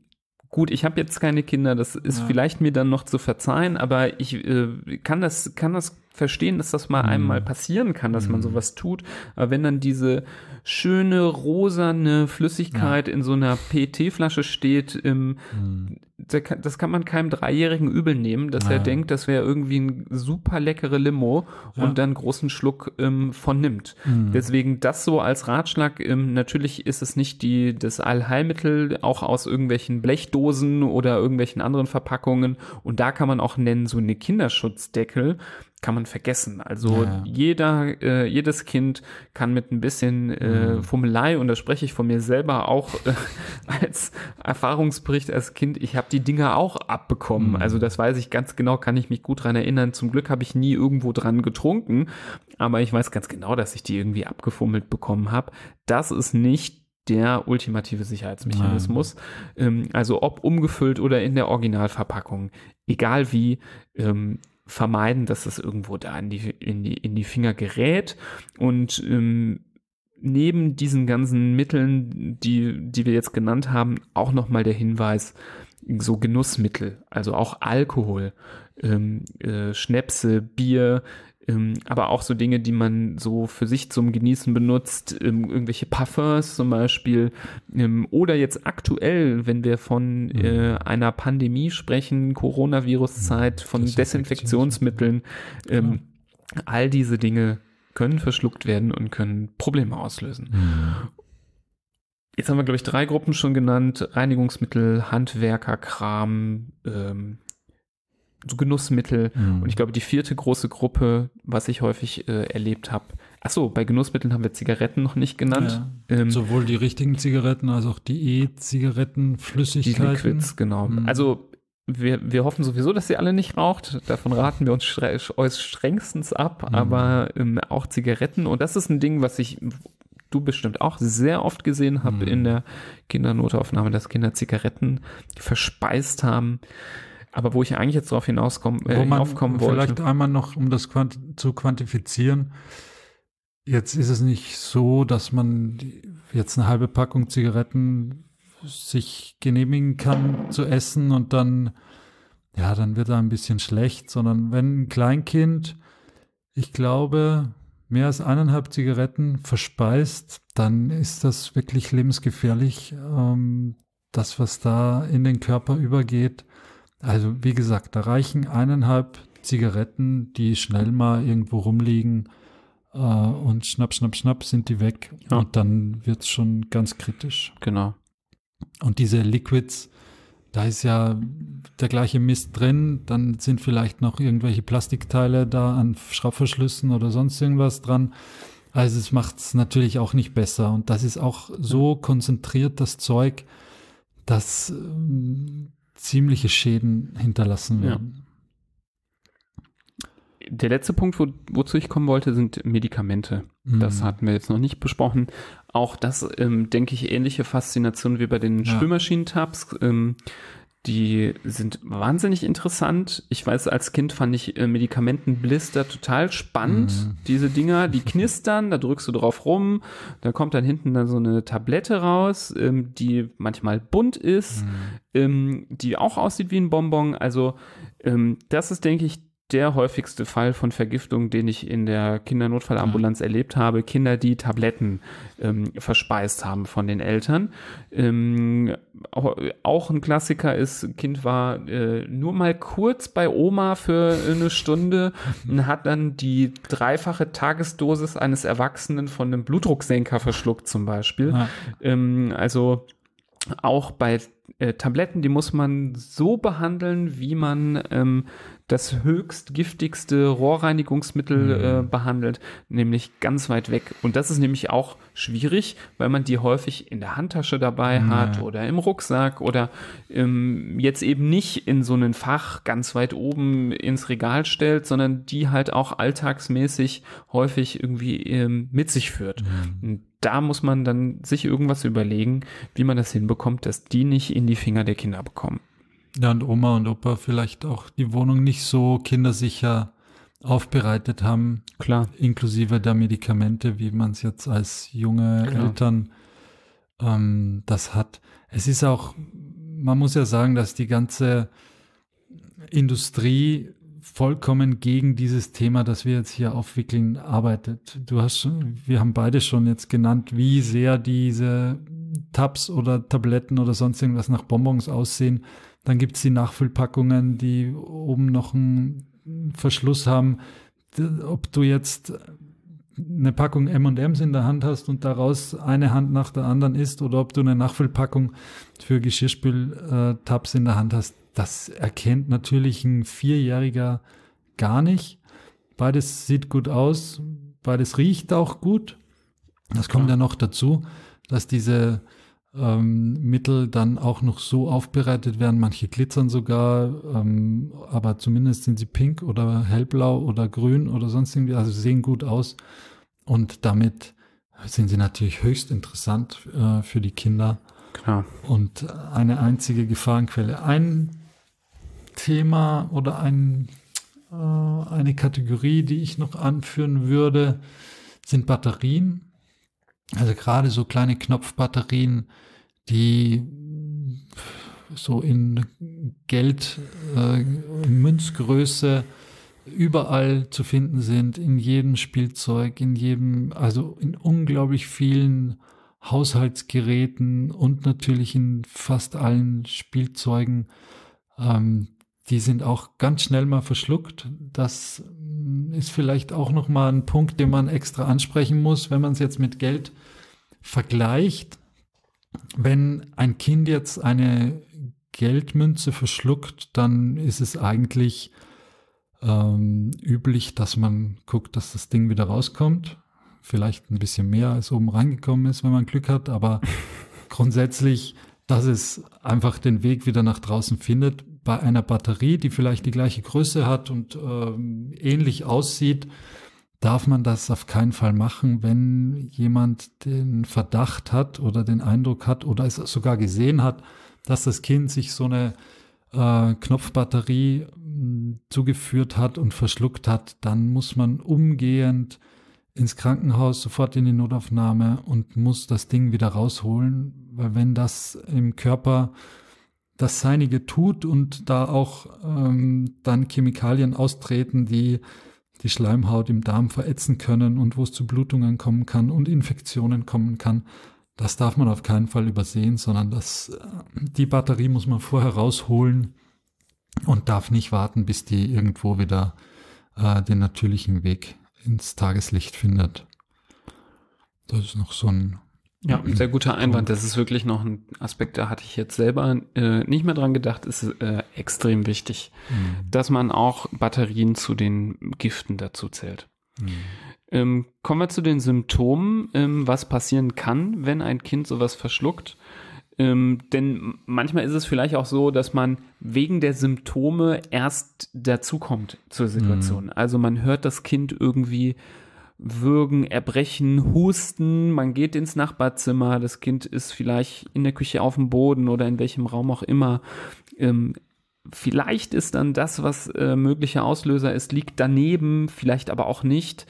gut, ich habe jetzt keine Kinder, das ist ja. vielleicht mir dann noch zu verzeihen, aber ich äh, kann das kann das verstehen, dass das mal mhm. einmal passieren kann, dass man mhm. sowas tut. Aber wenn dann diese schöne rosane Flüssigkeit ja. in so einer PET-Flasche steht, im, mhm. das kann man keinem Dreijährigen übel nehmen, dass ja. er denkt, das wäre irgendwie ein super leckere Limo ja. und dann einen großen Schluck ähm, von nimmt. Mhm. Deswegen das so als Ratschlag, ähm, natürlich ist es nicht die, das Allheilmittel, auch aus irgendwelchen Blechdosen oder irgendwelchen anderen Verpackungen. Und da kann man auch nennen, so eine Kinderschutzdeckel kann man vergessen. Also ja. jeder, äh, jedes Kind kann mit ein bisschen äh, mhm. Fummelei, und da spreche ich von mir selber auch äh, als Erfahrungsbericht als Kind, ich habe die Dinger auch abbekommen. Mhm. Also das weiß ich ganz genau, kann ich mich gut dran erinnern. Zum Glück habe ich nie irgendwo dran getrunken, aber ich weiß ganz genau, dass ich die irgendwie abgefummelt bekommen habe. Das ist nicht der ultimative Sicherheitsmechanismus. Ähm, also ob umgefüllt oder in der Originalverpackung, egal wie, ähm, vermeiden, dass es irgendwo da in die, in die, in die Finger gerät. Und ähm, neben diesen ganzen Mitteln, die, die wir jetzt genannt haben, auch nochmal der Hinweis, so Genussmittel, also auch Alkohol, ähm, äh, Schnäpse, Bier, ähm, aber auch so Dinge, die man so für sich zum Genießen benutzt, ähm, irgendwelche Parfums zum Beispiel. Ähm, oder jetzt aktuell, wenn wir von mhm. äh, einer Pandemie sprechen, Coronavirus-Zeit, von Desinfektionsmitteln, ähm, all diese Dinge können verschluckt werden und können Probleme auslösen. Mhm. Jetzt haben wir, glaube ich, drei Gruppen schon genannt. Reinigungsmittel, Handwerkerkram, ähm, so Genussmittel. Mhm. Und ich glaube, die vierte große Gruppe, was ich häufig äh, erlebt habe, ach so, bei Genussmitteln haben wir Zigaretten noch nicht genannt. Ja. Ähm, Sowohl die richtigen Zigaretten als auch die E-Zigaretten, Flüssigkeiten. Die Liquids, genau. Mhm. Also wir, wir hoffen sowieso, dass ihr alle nicht raucht. Davon raten wir uns stre strengstens ab. Mhm. Aber ähm, auch Zigaretten. Und das ist ein Ding, was ich du bestimmt auch sehr oft gesehen habe mhm. in der Kindernotaufnahme, dass Kinder Zigaretten verspeist haben. Aber wo ich eigentlich jetzt darauf hinauskommen, äh, hinaufkommen wollte. Vielleicht einmal noch, um das quant zu quantifizieren. Jetzt ist es nicht so, dass man jetzt eine halbe Packung Zigaretten sich genehmigen kann zu essen und dann, ja, dann wird er ein bisschen schlecht, sondern wenn ein Kleinkind, ich glaube, mehr als eineinhalb Zigaretten verspeist, dann ist das wirklich lebensgefährlich. Ähm, das, was da in den Körper übergeht, also wie gesagt, da reichen eineinhalb Zigaretten, die schnell mal irgendwo rumliegen äh, und schnapp, schnapp, schnapp sind die weg ja. und dann wird's schon ganz kritisch. Genau. Und diese Liquids, da ist ja der gleiche Mist drin, dann sind vielleicht noch irgendwelche Plastikteile da an Schraubverschlüssen oder sonst irgendwas dran. Also es macht es natürlich auch nicht besser. Und das ist auch so konzentriert, das Zeug, dass ähm, ziemliche Schäden hinterlassen werden. Ja. Der letzte Punkt, wo, wozu ich kommen wollte, sind Medikamente. Mhm. Das hatten wir jetzt noch nicht besprochen. Auch das, ähm, denke ich, ähnliche Faszination wie bei den ja. Spülmaschinentabs. Ähm, die sind wahnsinnig interessant. Ich weiß, als Kind fand ich äh, Medikamentenblister total spannend. Mhm. Diese Dinger, die knistern, da drückst du drauf rum, da kommt dann hinten dann so eine Tablette raus, ähm, die manchmal bunt ist, mhm. ähm, die auch aussieht wie ein Bonbon. Also ähm, das ist, denke ich, der häufigste Fall von Vergiftung, den ich in der Kindernotfallambulanz ja. erlebt habe. Kinder, die Tabletten ähm, verspeist haben von den Eltern. Ähm, auch, auch, ein Klassiker ist, Kind war äh, nur mal kurz bei Oma für eine Stunde und hat dann die dreifache Tagesdosis eines Erwachsenen von einem Blutdrucksenker verschluckt zum Beispiel. Ja. Ähm, also auch bei äh, Tabletten, die muss man so behandeln, wie man ähm, das höchst giftigste Rohrreinigungsmittel mhm. äh, behandelt, nämlich ganz weit weg. Und das ist nämlich auch schwierig, weil man die häufig in der Handtasche dabei mhm. hat oder im Rucksack oder ähm, jetzt eben nicht in so einen Fach ganz weit oben ins Regal stellt, sondern die halt auch alltagsmäßig häufig irgendwie ähm, mit sich führt. Mhm. da muss man dann sich irgendwas überlegen, wie man das hinbekommt, dass die nicht in die Finger der Kinder bekommen. Ja, und Oma und Opa vielleicht auch die Wohnung nicht so kindersicher aufbereitet haben. Klar. Inklusive der Medikamente, wie man es jetzt als junge Klar. Eltern ähm, das hat. Es ist auch, man muss ja sagen, dass die ganze Industrie vollkommen gegen dieses Thema, das wir jetzt hier aufwickeln, arbeitet. Du hast schon, wir haben beide schon jetzt genannt, wie sehr diese Tabs oder Tabletten oder sonst irgendwas nach Bonbons aussehen. Dann gibt es die Nachfüllpackungen, die oben noch einen Verschluss haben. Ob du jetzt eine Packung M&M's in der Hand hast und daraus eine Hand nach der anderen isst oder ob du eine Nachfüllpackung für Geschirrspültabs in der Hand hast, das erkennt natürlich ein Vierjähriger gar nicht. Beides sieht gut aus, beides riecht auch gut. Das kommt ja noch dazu, dass diese ähm, Mittel dann auch noch so aufbereitet werden. Manche glitzern sogar, ähm, aber zumindest sind sie pink oder hellblau oder grün oder sonst irgendwie, also sehen gut aus. Und damit sind sie natürlich höchst interessant äh, für die Kinder. Klar. Und eine einzige Gefahrenquelle. Ein Thema oder ein, äh, eine Kategorie, die ich noch anführen würde, sind Batterien. Also gerade so kleine Knopfbatterien, die so in Geld, äh, Münzgröße überall zu finden sind, in jedem Spielzeug, in jedem, also in unglaublich vielen Haushaltsgeräten und natürlich in fast allen Spielzeugen. Ähm, die sind auch ganz schnell mal verschluckt. Das mm, ist vielleicht auch noch mal ein Punkt, den man extra ansprechen muss, wenn man es jetzt mit Geld vergleicht. Wenn ein Kind jetzt eine Geldmünze verschluckt, dann ist es eigentlich ähm, üblich, dass man guckt, dass das Ding wieder rauskommt. Vielleicht ein bisschen mehr als oben reingekommen ist, wenn man Glück hat, aber grundsätzlich, dass es einfach den Weg wieder nach draußen findet. Bei einer Batterie, die vielleicht die gleiche Größe hat und ähm, ähnlich aussieht, darf man das auf keinen Fall machen, wenn jemand den Verdacht hat oder den Eindruck hat oder es sogar gesehen hat, dass das Kind sich so eine äh, Knopfbatterie zugeführt hat und verschluckt hat, dann muss man umgehend ins Krankenhaus, sofort in die Notaufnahme und muss das Ding wieder rausholen, weil wenn das im Körper das Seinige tut und da auch ähm, dann Chemikalien austreten, die die Schleimhaut im Darm verätzen können und wo es zu Blutungen kommen kann und Infektionen kommen kann, das darf man auf keinen Fall übersehen, sondern das, äh, die Batterie muss man vorher rausholen und darf nicht warten, bis die irgendwo wieder äh, den natürlichen Weg ins Tageslicht findet. Das ist noch so ein ja, sehr guter Einwand. Das ist wirklich noch ein Aspekt, da hatte ich jetzt selber äh, nicht mehr dran gedacht, ist äh, extrem wichtig, mhm. dass man auch Batterien zu den Giften dazu zählt. Mhm. Ähm, kommen wir zu den Symptomen, ähm, was passieren kann, wenn ein Kind sowas verschluckt. Ähm, denn manchmal ist es vielleicht auch so, dass man wegen der Symptome erst dazukommt zur Situation. Mhm. Also man hört das Kind irgendwie würgen, erbrechen, husten, man geht ins Nachbarzimmer, das Kind ist vielleicht in der Küche auf dem Boden oder in welchem Raum auch immer. Ähm, vielleicht ist dann das, was äh, möglicher Auslöser ist, liegt daneben, vielleicht aber auch nicht.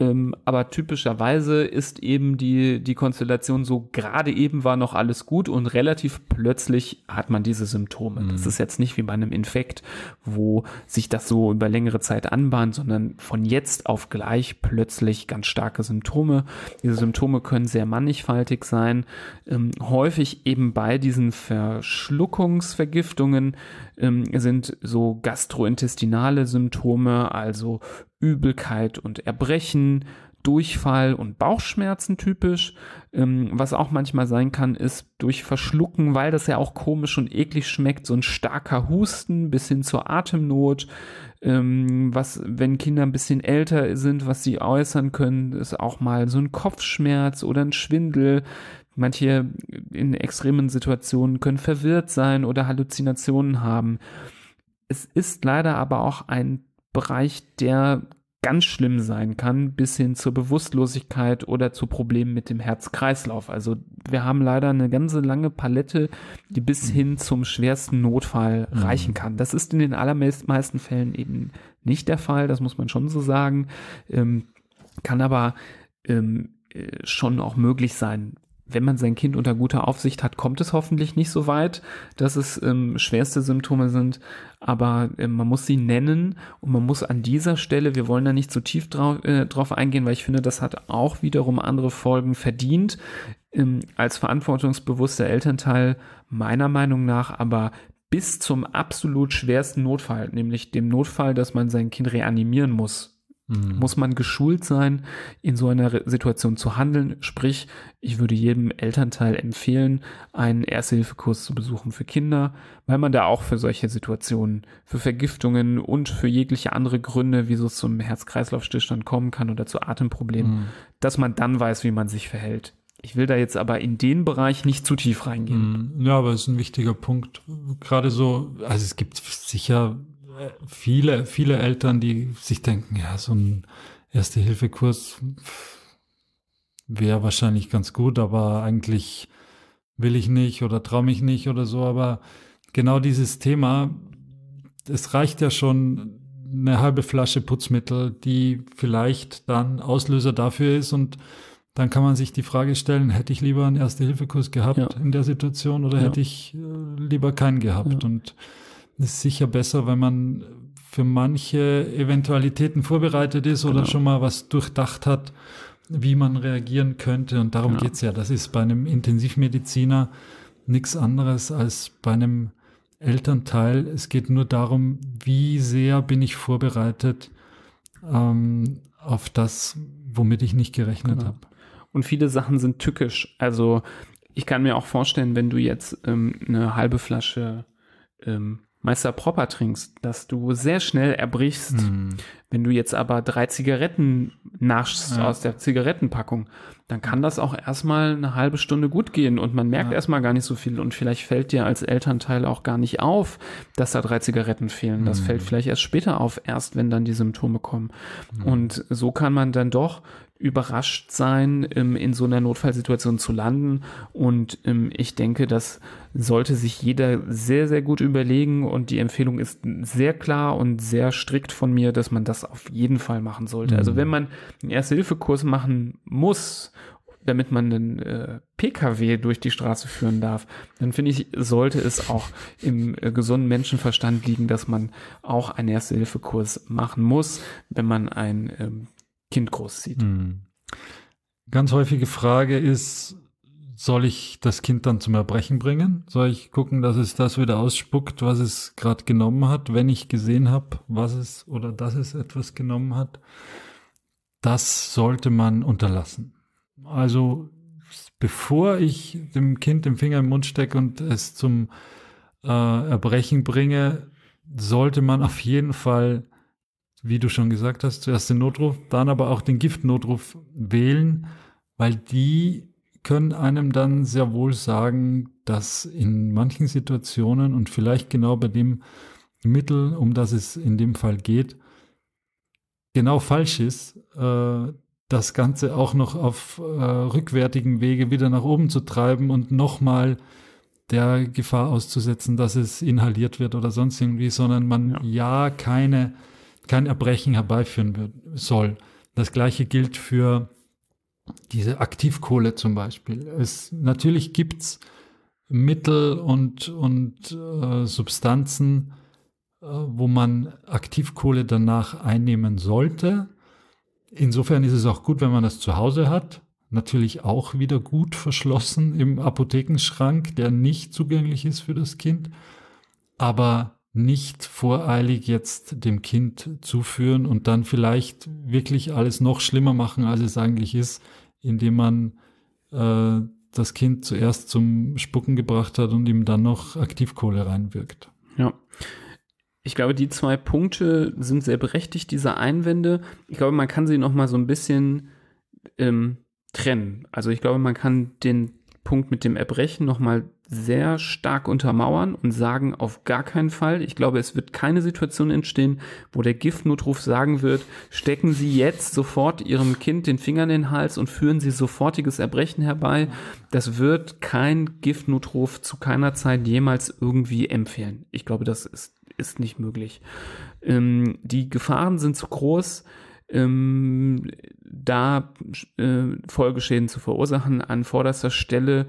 Ähm, aber typischerweise ist eben die, die Konstellation so, gerade eben war noch alles gut und relativ plötzlich hat man diese Symptome. Mhm. Das ist jetzt nicht wie bei einem Infekt, wo sich das so über längere Zeit anbahnt, sondern von jetzt auf gleich plötzlich ganz starke Symptome. Diese Symptome können sehr mannigfaltig sein. Ähm, häufig eben bei diesen Verschluckungsvergiftungen ähm, sind so gastrointestinale Symptome, also Übelkeit und Erbrechen, Durchfall und Bauchschmerzen typisch. Ähm, was auch manchmal sein kann, ist durch Verschlucken, weil das ja auch komisch und eklig schmeckt, so ein starker Husten bis hin zur Atemnot. Ähm, was, wenn Kinder ein bisschen älter sind, was sie äußern können, ist auch mal so ein Kopfschmerz oder ein Schwindel. Manche in extremen Situationen können verwirrt sein oder Halluzinationen haben. Es ist leider aber auch ein Bereich, der ganz schlimm sein kann, bis hin zur Bewusstlosigkeit oder zu Problemen mit dem Herz-Kreislauf. Also wir haben leider eine ganze lange Palette, die bis mhm. hin zum schwersten Notfall mhm. reichen kann. Das ist in den allermeisten Fällen eben nicht der Fall, das muss man schon so sagen, ähm, kann aber ähm, äh, schon auch möglich sein, wenn man sein Kind unter guter Aufsicht hat, kommt es hoffentlich nicht so weit, dass es ähm, schwerste Symptome sind, aber äh, man muss sie nennen und man muss an dieser Stelle, wir wollen da nicht zu tief drauf, äh, drauf eingehen, weil ich finde, das hat auch wiederum andere Folgen verdient, ähm, als verantwortungsbewusster Elternteil meiner Meinung nach, aber bis zum absolut schwersten Notfall, nämlich dem Notfall, dass man sein Kind reanimieren muss, Mhm. Muss man geschult sein, in so einer Situation zu handeln? Sprich, ich würde jedem Elternteil empfehlen, einen Erste-Hilfe-Kurs zu besuchen für Kinder, weil man da auch für solche Situationen, für Vergiftungen und für jegliche andere Gründe, wie so zum Herz-Kreislauf-Stillstand kommen kann oder zu Atemproblemen, mhm. dass man dann weiß, wie man sich verhält. Ich will da jetzt aber in den Bereich nicht zu tief reingehen. Mhm. Ja, aber es ist ein wichtiger Punkt. Gerade so, also es gibt sicher viele, viele Eltern, die sich denken, ja, so ein Erste-Hilfe-Kurs wäre wahrscheinlich ganz gut, aber eigentlich will ich nicht oder traue mich nicht oder so. Aber genau dieses Thema, es reicht ja schon eine halbe Flasche Putzmittel, die vielleicht dann Auslöser dafür ist und dann kann man sich die Frage stellen, hätte ich lieber einen Erste-Hilfe-Kurs gehabt ja. in der Situation oder ja. hätte ich äh, lieber keinen gehabt? Ja. Und ist sicher besser, wenn man für manche Eventualitäten vorbereitet ist genau. oder schon mal was durchdacht hat, wie man reagieren könnte. Und darum genau. geht's ja. Das ist bei einem Intensivmediziner nichts anderes als bei einem Elternteil. Es geht nur darum, wie sehr bin ich vorbereitet ähm, auf das, womit ich nicht gerechnet genau. habe. Und viele Sachen sind tückisch. Also ich kann mir auch vorstellen, wenn du jetzt ähm, eine halbe Flasche ähm, Meister Proper trinkst, dass du sehr schnell erbrichst. Mm. Wenn du jetzt aber drei Zigaretten naschst ja. aus der Zigarettenpackung, dann kann das auch erstmal eine halbe Stunde gut gehen und man merkt ja. erstmal gar nicht so viel und vielleicht fällt dir als Elternteil auch gar nicht auf, dass da drei Zigaretten fehlen. Das mm. fällt vielleicht erst später auf, erst wenn dann die Symptome kommen. Mm. Und so kann man dann doch überrascht sein, in so einer Notfallsituation zu landen. Und ähm, ich denke, das sollte sich jeder sehr, sehr gut überlegen. Und die Empfehlung ist sehr klar und sehr strikt von mir, dass man das auf jeden Fall machen sollte. Also mhm. Also wenn man einen Erste-Hilfe-Kurs machen muss, damit man einen äh, PKW durch die Straße führen darf, dann finde ich, sollte es auch im äh, gesunden Menschenverstand liegen, dass man auch einen Erste-Hilfe-Kurs machen muss, wenn man ein ähm, Kind großzieht. Mhm. Ganz häufige Frage ist, soll ich das Kind dann zum Erbrechen bringen? Soll ich gucken, dass es das wieder ausspuckt, was es gerade genommen hat, wenn ich gesehen habe, was es oder dass es etwas genommen hat? Das sollte man unterlassen. Also bevor ich dem Kind den Finger im Mund stecke und es zum äh, Erbrechen bringe, sollte man auf jeden Fall wie du schon gesagt hast, zuerst den Notruf, dann aber auch den Giftnotruf wählen, weil die können einem dann sehr wohl sagen, dass in manchen Situationen und vielleicht genau bei dem Mittel, um das es in dem Fall geht, genau falsch ist, äh, das Ganze auch noch auf äh, rückwärtigen Wege wieder nach oben zu treiben und nochmal der Gefahr auszusetzen, dass es inhaliert wird oder sonst irgendwie, sondern man ja, ja keine kein Erbrechen herbeiführen wird, soll. Das gleiche gilt für diese Aktivkohle zum Beispiel. Es, natürlich gibt's Mittel und, und äh, Substanzen, äh, wo man Aktivkohle danach einnehmen sollte. Insofern ist es auch gut, wenn man das zu Hause hat. Natürlich auch wieder gut verschlossen im Apothekenschrank, der nicht zugänglich ist für das Kind. Aber nicht voreilig jetzt dem Kind zuführen und dann vielleicht wirklich alles noch schlimmer machen, als es eigentlich ist, indem man äh, das Kind zuerst zum Spucken gebracht hat und ihm dann noch Aktivkohle reinwirkt. Ja. Ich glaube, die zwei Punkte sind sehr berechtigt, diese Einwände. Ich glaube, man kann sie noch mal so ein bisschen ähm, trennen. Also ich glaube, man kann den Punkt mit dem Erbrechen noch mal sehr stark untermauern und sagen, auf gar keinen Fall. Ich glaube, es wird keine Situation entstehen, wo der Giftnotruf sagen wird, stecken Sie jetzt sofort Ihrem Kind den Finger in den Hals und führen Sie sofortiges Erbrechen herbei. Das wird kein Giftnotruf zu keiner Zeit jemals irgendwie empfehlen. Ich glaube, das ist, ist nicht möglich. Ähm, die Gefahren sind zu groß. Ähm, da äh, Folgeschäden zu verursachen. An vorderster Stelle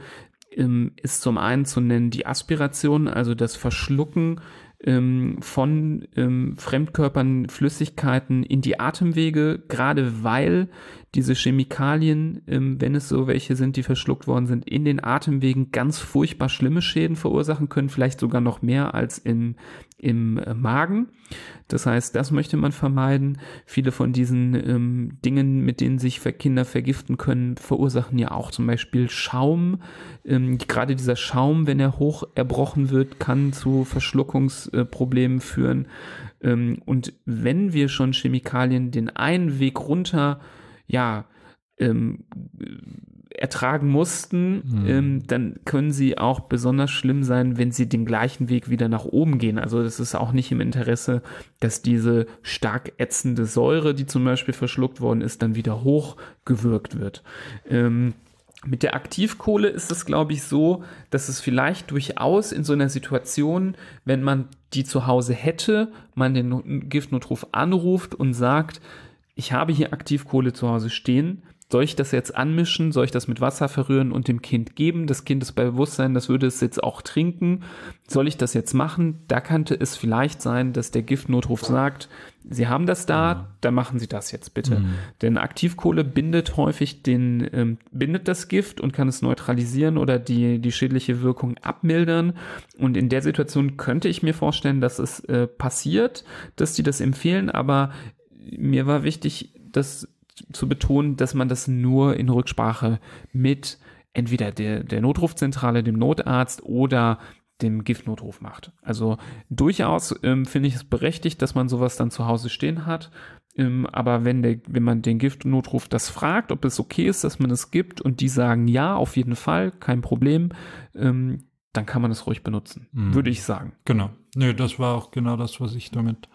ist zum einen zu nennen die Aspiration, also das Verschlucken ähm, von ähm, Fremdkörpern, Flüssigkeiten in die Atemwege, gerade weil diese Chemikalien, ähm, wenn es so welche sind, die verschluckt worden sind, in den Atemwegen ganz furchtbar schlimme Schäden verursachen können, vielleicht sogar noch mehr als im, im äh, Magen. Das heißt, das möchte man vermeiden. Viele von diesen ähm, Dingen, mit denen sich Kinder vergiften können, verursachen ja auch zum Beispiel Schaum. Ähm, gerade dieser Schaum, wenn er hoch erbrochen wird, kann zu Verschluckungsproblemen äh, führen. Ähm, und wenn wir schon Chemikalien den einen Weg runter ja, ähm, ertragen mussten, mhm. ähm, dann können sie auch besonders schlimm sein, wenn sie den gleichen Weg wieder nach oben gehen. Also es ist auch nicht im Interesse, dass diese stark ätzende Säure, die zum Beispiel verschluckt worden ist, dann wieder hochgewirkt wird. Ähm, Mit der Aktivkohle ist es, glaube ich, so, dass es vielleicht durchaus in so einer Situation, wenn man die zu Hause hätte, man den Giftnotruf anruft und sagt, ich habe hier Aktivkohle zu Hause stehen, soll ich das jetzt anmischen? Soll ich das mit Wasser verrühren und dem Kind geben? Das Kind ist bei Bewusstsein, das würde es jetzt auch trinken. Soll ich das jetzt machen? Da könnte es vielleicht sein, dass der Giftnotruf sagt, Sie haben das da, ja. dann machen Sie das jetzt bitte. Mhm. Denn Aktivkohle bindet häufig den, ähm, bindet das Gift und kann es neutralisieren oder die, die schädliche Wirkung abmildern. Und in der Situation könnte ich mir vorstellen, dass es äh, passiert, dass die das empfehlen, aber mir war wichtig, dass zu betonen, dass man das nur in Rücksprache mit entweder der, der Notrufzentrale, dem Notarzt oder dem Giftnotruf macht. Also durchaus ähm, finde ich es berechtigt, dass man sowas dann zu Hause stehen hat. Ähm, aber wenn, der, wenn man den Giftnotruf das fragt, ob es okay ist, dass man es gibt und die sagen ja, auf jeden Fall, kein Problem, ähm, dann kann man es ruhig benutzen, mhm. würde ich sagen. Genau. Nö, das war auch genau das, was ich damit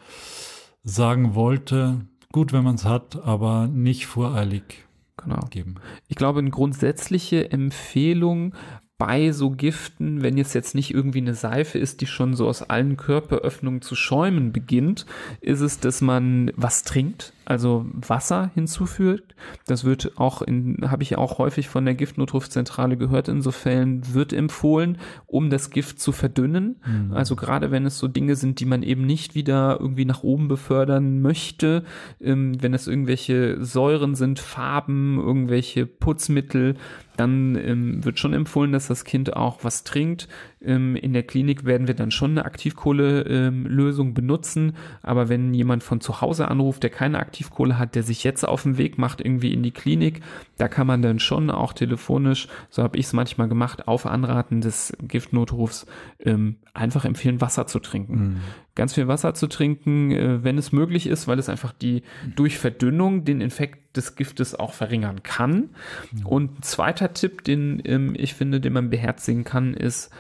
sagen wollte gut, wenn man es hat, aber nicht voreilig genau. geben. Ich glaube, eine grundsätzliche Empfehlung bei so Giften, wenn es jetzt nicht irgendwie eine Seife ist, die schon so aus allen Körperöffnungen zu schäumen beginnt, ist es, dass man was trinkt, also Wasser hinzufügt. Das wird auch in, habe ich auch häufig von der Giftnotrufzentrale gehört, in so Fällen wird empfohlen, um das Gift zu verdünnen. Mhm. Also gerade wenn es so Dinge sind, die man eben nicht wieder irgendwie nach oben befördern möchte, ähm, wenn es irgendwelche Säuren sind, Farben, irgendwelche Putzmittel, dann ähm, wird schon empfohlen, dass das Kind auch was trinkt. Ähm, in der Klinik werden wir dann schon eine Aktivkohle-Lösung ähm, benutzen, aber wenn jemand von zu Hause anruft, der keine Aktivkohle hat, der sich jetzt auf den Weg macht irgendwie in die Klinik, da kann man dann schon auch telefonisch, so habe ich es manchmal gemacht, auf Anraten des Giftnotrufs ähm, einfach empfehlen, Wasser zu trinken. Mhm. Ganz viel Wasser zu trinken, äh, wenn es möglich ist, weil es einfach die durch Verdünnung den Infekt des Giftes auch verringern kann. Mhm. Und ein zweiter Tipp, den ähm, ich finde, den man beherzigen kann, ist,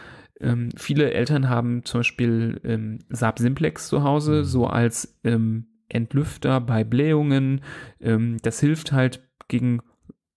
ähm, viele Eltern haben zum Beispiel ähm, Saab Simplex zu Hause, mhm. so als ähm, Entlüfter bei Blähungen. Ähm, das hilft halt gegen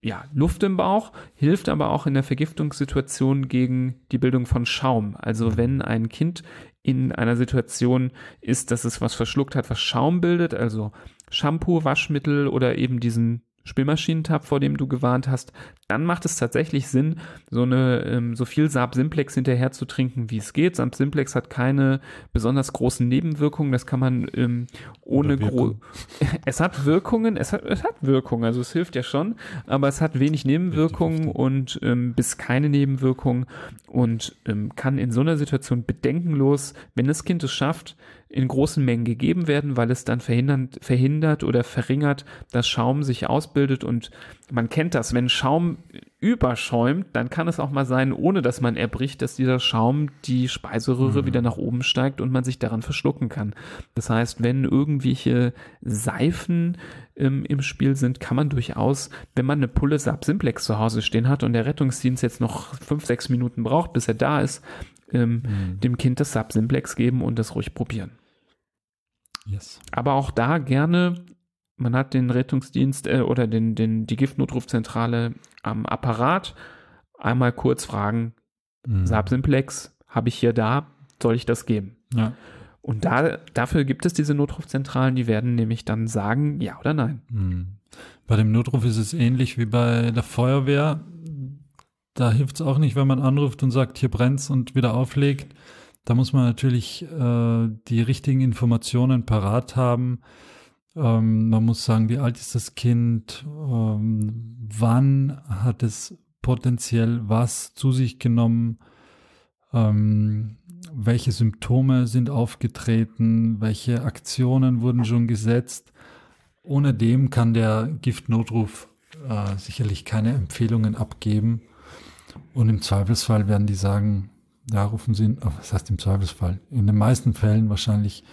ja, Luft im Bauch, hilft aber auch in der Vergiftungssituation gegen die Bildung von Schaum. Also mhm. wenn ein Kind in einer Situation ist, dass es was verschluckt hat, was Schaum bildet, also Shampoo, Waschmittel oder eben diesen Spülmaschinentab, vor dem du gewarnt hast, dann macht es tatsächlich Sinn, so eine ähm, so viel Saab Simplex hinterher zu trinken, wie es geht. Saab Simplex hat keine besonders großen Nebenwirkungen. Das kann man ähm, ohne gro Es hat Wirkungen, es hat, es hat Wirkungen, also es hilft ja schon, aber es hat wenig Nebenwirkungen und ähm, bis keine Nebenwirkungen und ähm, kann in so einer Situation bedenkenlos, wenn das Kind es schafft, in großen Mengen gegeben werden, weil es dann verhindert, verhindert oder verringert, dass Schaum sich ausbildet und man kennt das, wenn Schaum überschäumt, dann kann es auch mal sein, ohne dass man erbricht, dass dieser Schaum die Speiseröhre mhm. wieder nach oben steigt und man sich daran verschlucken kann. Das heißt, wenn irgendwelche Seifen ähm, im Spiel sind, kann man durchaus, wenn man eine Pulle Sab Simplex zu Hause stehen hat und der Rettungsdienst jetzt noch fünf, sechs Minuten braucht, bis er da ist, ähm, mhm. dem Kind das Sab Simplex geben und das ruhig probieren. Yes. Aber auch da gerne man hat den Rettungsdienst äh, oder den, den, die Giftnotrufzentrale am Apparat. Einmal kurz fragen, mhm. Saab Simplex, habe ich hier da, soll ich das geben? Ja. Und da, dafür gibt es diese Notrufzentralen, die werden nämlich dann sagen, ja oder nein. Mhm. Bei dem Notruf ist es ähnlich wie bei der Feuerwehr. Da hilft es auch nicht, wenn man anruft und sagt, hier brennt's und wieder auflegt. Da muss man natürlich äh, die richtigen Informationen parat haben. Ähm, man muss sagen, wie alt ist das Kind? Ähm, wann hat es potenziell was zu sich genommen? Ähm, welche Symptome sind aufgetreten? Welche Aktionen wurden schon gesetzt? Ohne dem kann der Giftnotruf äh, sicherlich keine Empfehlungen abgeben. Und im Zweifelsfall werden die sagen, ja, rufen Sie, oh, was heißt im Zweifelsfall? In den meisten Fällen wahrscheinlich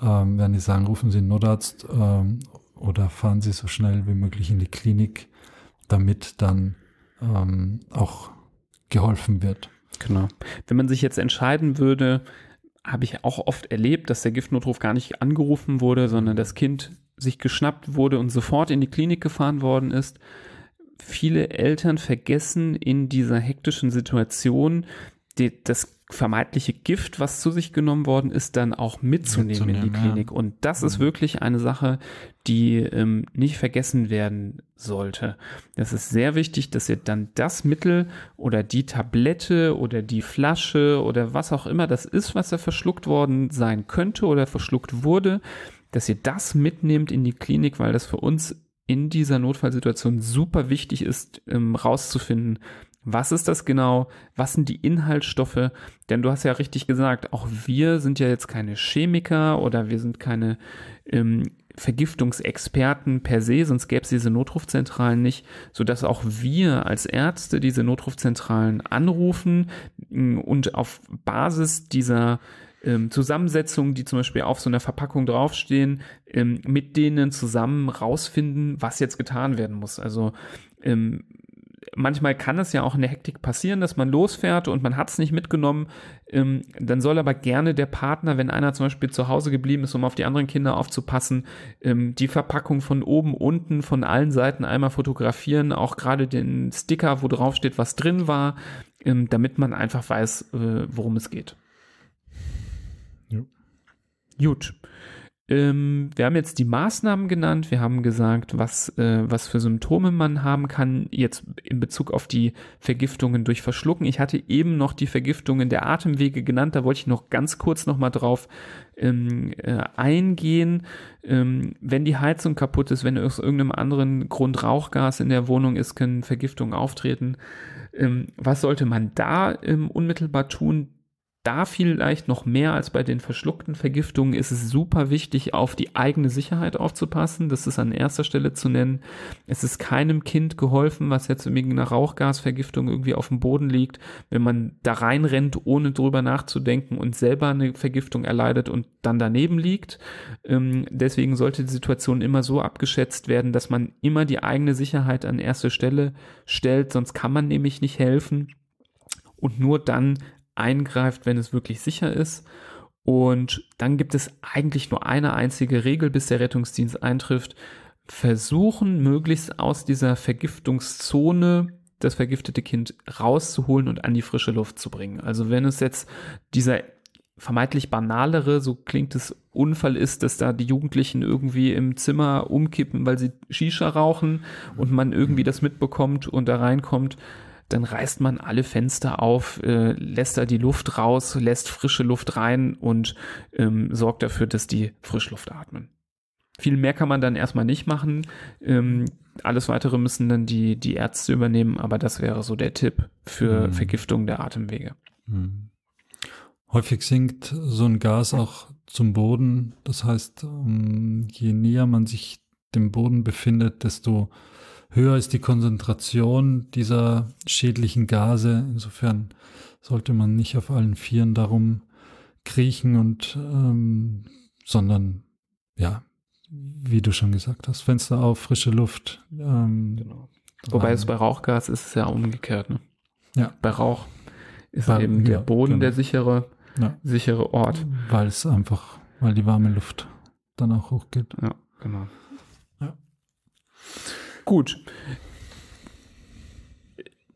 ähm, werden die sagen, rufen Sie einen Notarzt ähm, oder fahren Sie so schnell wie möglich in die Klinik, damit dann ähm, auch geholfen wird. Genau. Wenn man sich jetzt entscheiden würde, habe ich auch oft erlebt, dass der Giftnotruf gar nicht angerufen wurde, sondern das Kind sich geschnappt wurde und sofort in die Klinik gefahren worden ist viele Eltern vergessen in dieser hektischen Situation die, das vermeintliche Gift, was zu sich genommen worden ist, dann auch mitzunehmen, mitzunehmen in die Klinik. Ja. Und das ist mhm. wirklich eine Sache, die ähm, nicht vergessen werden sollte. Das ist sehr wichtig, dass ihr dann das Mittel oder die Tablette oder die Flasche oder was auch immer das ist, was da verschluckt worden sein könnte oder verschluckt wurde, dass ihr das mitnehmt in die Klinik, weil das für uns in dieser Notfallsituation super wichtig ist, ähm, rauszufinden, was ist das genau? Was sind die Inhaltsstoffe? Denn du hast ja richtig gesagt, auch wir sind ja jetzt keine Chemiker oder wir sind keine ähm, Vergiftungsexperten per se, sonst gäbe es diese Notrufzentralen nicht, sodass auch wir als Ärzte diese Notrufzentralen anrufen und auf Basis dieser ähm, Zusammensetzungen, die zum Beispiel auf so einer Verpackung draufstehen, ähm, mit denen zusammen rausfinden, was jetzt getan werden muss. Also ähm, manchmal kann es ja auch in der Hektik passieren, dass man losfährt und man hat es nicht mitgenommen. Ähm, dann soll aber gerne der Partner, wenn einer zum Beispiel zu Hause geblieben ist, um auf die anderen Kinder aufzupassen, ähm, die Verpackung von oben, unten, von allen Seiten einmal fotografieren, auch gerade den Sticker, wo drauf steht, was drin war, ähm, damit man einfach weiß, äh, worum es geht. Ja. Gut. Ähm, wir haben jetzt die Maßnahmen genannt, wir haben gesagt, was, äh, was für Symptome man haben kann, jetzt in Bezug auf die Vergiftungen durch Verschlucken. Ich hatte eben noch die Vergiftungen der Atemwege genannt, da wollte ich noch ganz kurz nochmal drauf ähm, äh, eingehen. Ähm, wenn die Heizung kaputt ist, wenn aus irgendeinem anderen Grund Rauchgas in der Wohnung ist, können Vergiftungen auftreten. Ähm, was sollte man da ähm, unmittelbar tun? Da vielleicht noch mehr als bei den verschluckten Vergiftungen ist es super wichtig, auf die eigene Sicherheit aufzupassen. Das ist an erster Stelle zu nennen. Es ist keinem Kind geholfen, was jetzt wegen einer Rauchgasvergiftung irgendwie auf dem Boden liegt, wenn man da reinrennt, ohne drüber nachzudenken und selber eine Vergiftung erleidet und dann daneben liegt. Ähm, deswegen sollte die Situation immer so abgeschätzt werden, dass man immer die eigene Sicherheit an erste Stelle stellt, sonst kann man nämlich nicht helfen. Und nur dann eingreift, wenn es wirklich sicher ist. Und dann gibt es eigentlich nur eine einzige Regel, bis der Rettungsdienst eintrifft. Versuchen, möglichst aus dieser Vergiftungszone das vergiftete Kind rauszuholen und an die frische Luft zu bringen. Also wenn es jetzt dieser vermeintlich banalere, so klingt es, Unfall ist, dass da die Jugendlichen irgendwie im Zimmer umkippen, weil sie Shisha rauchen und man irgendwie das mitbekommt und da reinkommt, dann reißt man alle Fenster auf, äh, lässt da die Luft raus, lässt frische Luft rein und ähm, sorgt dafür, dass die Frischluft atmen. Viel mehr kann man dann erstmal nicht machen. Ähm, alles weitere müssen dann die, die Ärzte übernehmen, aber das wäre so der Tipp für mhm. Vergiftung der Atemwege. Mhm. Häufig sinkt so ein Gas auch zum Boden. Das heißt, ähm, je näher man sich dem Boden befindet, desto höher ist die Konzentration dieser schädlichen Gase. Insofern sollte man nicht auf allen Vieren darum kriechen und ähm, sondern ja, wie du schon gesagt hast, Fenster auf, frische Luft. Ähm, genau. Wobei es bei Rauchgas ist es ja umgekehrt. Ne? Ja. Bei Rauch ist bei, eben der Boden genau. der sichere, ja. sichere Ort. Weil es einfach, weil die warme Luft dann auch hochgeht. Ja, genau. Ja. Gut.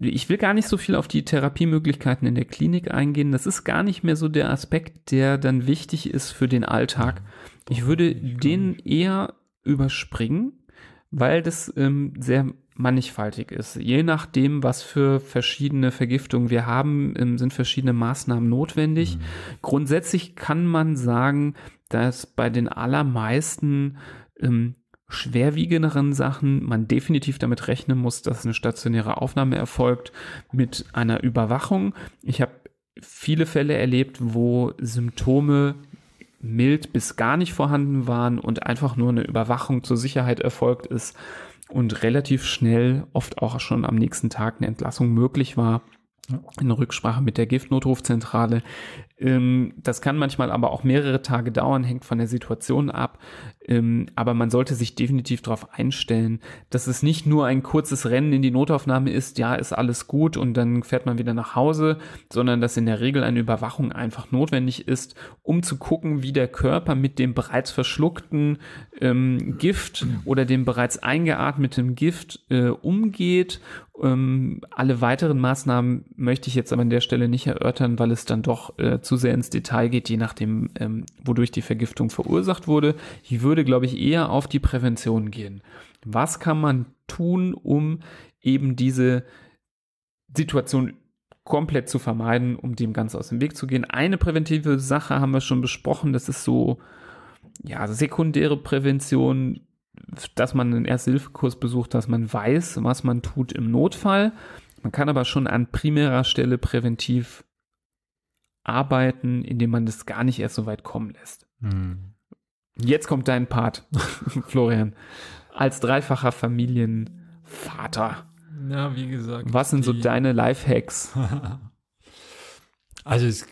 Ich will gar nicht so viel auf die Therapiemöglichkeiten in der Klinik eingehen. Das ist gar nicht mehr so der Aspekt, der dann wichtig ist für den Alltag. Ich würde den eher überspringen, weil das ähm, sehr mannigfaltig ist. Je nachdem, was für verschiedene Vergiftungen wir haben, ähm, sind verschiedene Maßnahmen notwendig. Mhm. Grundsätzlich kann man sagen, dass bei den allermeisten ähm, schwerwiegenderen Sachen man definitiv damit rechnen muss, dass eine stationäre Aufnahme erfolgt mit einer Überwachung. Ich habe viele Fälle erlebt, wo Symptome mild bis gar nicht vorhanden waren und einfach nur eine Überwachung zur Sicherheit erfolgt ist und relativ schnell, oft auch schon am nächsten Tag, eine Entlassung möglich war in Rücksprache mit der Giftnotrufzentrale. Ähm, das kann manchmal aber auch mehrere Tage dauern, hängt von der Situation ab. Ähm, aber man sollte sich definitiv darauf einstellen, dass es nicht nur ein kurzes Rennen in die Notaufnahme ist, ja, ist alles gut und dann fährt man wieder nach Hause, sondern dass in der Regel eine Überwachung einfach notwendig ist, um zu gucken, wie der Körper mit dem bereits verschluckten ähm, Gift oder dem bereits eingeatmeten Gift äh, umgeht ähm, alle weiteren Maßnahmen möchte ich jetzt aber an der Stelle nicht erörtern, weil es dann doch äh, zu sehr ins Detail geht, je nachdem, ähm, wodurch die Vergiftung verursacht wurde. Ich würde, glaube ich, eher auf die Prävention gehen. Was kann man tun, um eben diese Situation komplett zu vermeiden, um dem ganz aus dem Weg zu gehen? Eine präventive Sache haben wir schon besprochen, das ist so, ja, sekundäre Prävention, dass man einen Erste-Hilfe-Kurs besucht, dass man weiß, was man tut im Notfall. Man kann aber schon an primärer Stelle präventiv arbeiten, indem man das gar nicht erst so weit kommen lässt. Hm. Jetzt kommt dein Part, Florian. Als dreifacher Familienvater. Ja, wie gesagt. Was sind so deine Lifehacks? also es,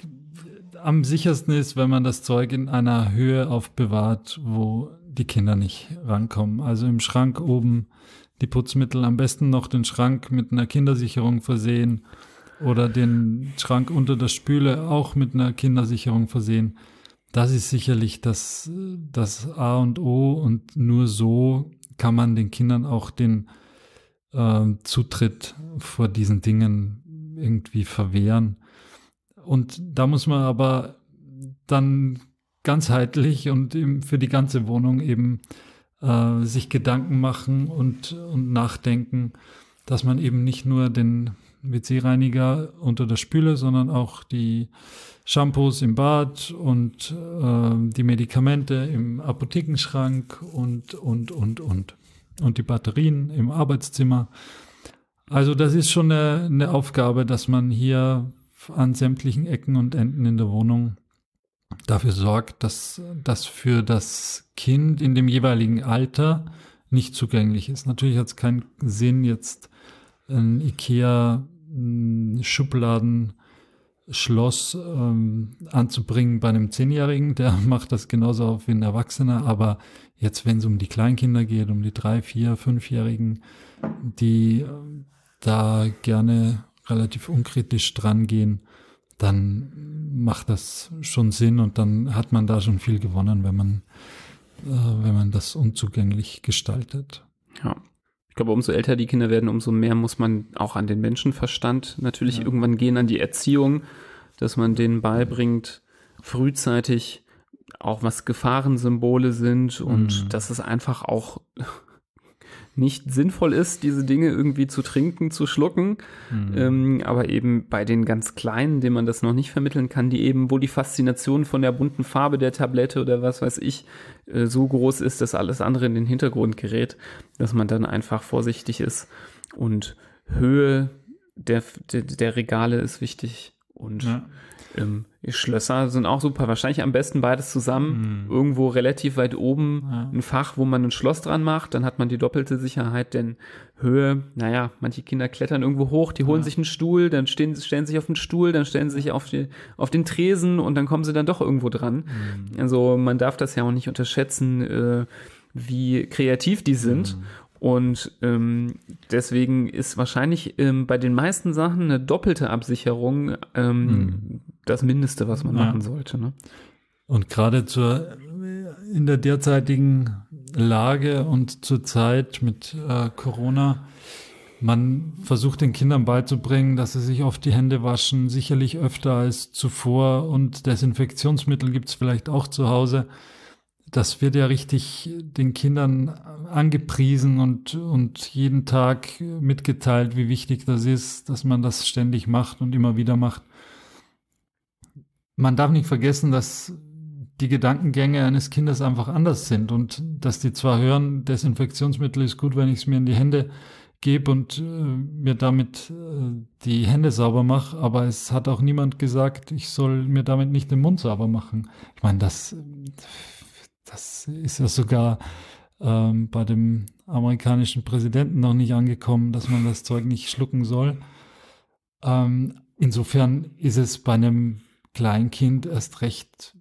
am sichersten ist, wenn man das Zeug in einer Höhe aufbewahrt, wo die Kinder nicht rankommen. Also im Schrank oben die Putzmittel, am besten noch den Schrank mit einer Kindersicherung versehen oder den Schrank unter der Spüle auch mit einer Kindersicherung versehen. Das ist sicherlich das, das A und O und nur so kann man den Kindern auch den äh, Zutritt vor diesen Dingen irgendwie verwehren. Und da muss man aber dann ganzheitlich und für die ganze Wohnung eben äh, sich Gedanken machen und, und nachdenken, dass man eben nicht nur den WC-Reiniger unter der Spüle, sondern auch die Shampoos im Bad und äh, die Medikamente im Apothekenschrank und, und, und, und. Und die Batterien im Arbeitszimmer. Also das ist schon eine, eine Aufgabe, dass man hier an sämtlichen Ecken und Enden in der Wohnung dafür sorgt, dass das für das Kind in dem jeweiligen Alter nicht zugänglich ist. Natürlich hat es keinen Sinn, jetzt ein IKEA Schubladen Schloss ähm, anzubringen bei einem Zehnjährigen, der macht das genauso auf wie ein Erwachsener, aber jetzt, wenn es um die Kleinkinder geht, um die drei, vier, fünfjährigen, die äh, da gerne relativ unkritisch dran gehen, dann macht das schon Sinn und dann hat man da schon viel gewonnen, wenn man, äh, wenn man das unzugänglich gestaltet. Ja. Ich glaube, umso älter die Kinder werden, umso mehr muss man auch an den Menschenverstand natürlich ja. irgendwann gehen, an die Erziehung, dass man denen beibringt, frühzeitig auch was Gefahrensymbole sind und mhm. dass es einfach auch nicht sinnvoll ist, diese Dinge irgendwie zu trinken, zu schlucken. Mhm. Ähm, aber eben bei den ganz Kleinen, denen man das noch nicht vermitteln kann, die eben, wo die Faszination von der bunten Farbe der Tablette oder was weiß ich äh, so groß ist, dass alles andere in den Hintergrund gerät, dass man dann einfach vorsichtig ist. Und Höhe der, der, der Regale ist wichtig. Und ja. Ähm, Schlösser sind auch super. Wahrscheinlich am besten beides zusammen. Mhm. Irgendwo relativ weit oben ja. ein Fach, wo man ein Schloss dran macht. Dann hat man die doppelte Sicherheit, denn Höhe, naja, manche Kinder klettern irgendwo hoch, die holen ja. sich einen Stuhl, dann stehen, stellen sich auf den Stuhl, dann stellen sie sich auf, die, auf den Tresen und dann kommen sie dann doch irgendwo dran. Mhm. Also man darf das ja auch nicht unterschätzen, äh, wie kreativ die sind. Mhm. Und ähm, deswegen ist wahrscheinlich ähm, bei den meisten Sachen eine doppelte Absicherung ähm, hm. das Mindeste, was man ja. machen sollte. Ne? Und gerade zur in der derzeitigen Lage und zur Zeit mit äh, Corona, man versucht den Kindern beizubringen, dass sie sich oft die Hände waschen, sicherlich öfter als zuvor und Desinfektionsmittel gibt es vielleicht auch zu Hause das wird ja richtig den Kindern angepriesen und, und jeden Tag mitgeteilt, wie wichtig das ist, dass man das ständig macht und immer wieder macht. Man darf nicht vergessen, dass die Gedankengänge eines Kindes einfach anders sind und dass die zwar hören, Desinfektionsmittel ist gut, wenn ich es mir in die Hände gebe und äh, mir damit äh, die Hände sauber mache, aber es hat auch niemand gesagt, ich soll mir damit nicht den Mund sauber machen. Ich meine, das das ist ja sogar ähm, bei dem amerikanischen Präsidenten noch nicht angekommen, dass man das Zeug nicht schlucken soll. Ähm, insofern ist es bei einem Kleinkind erst recht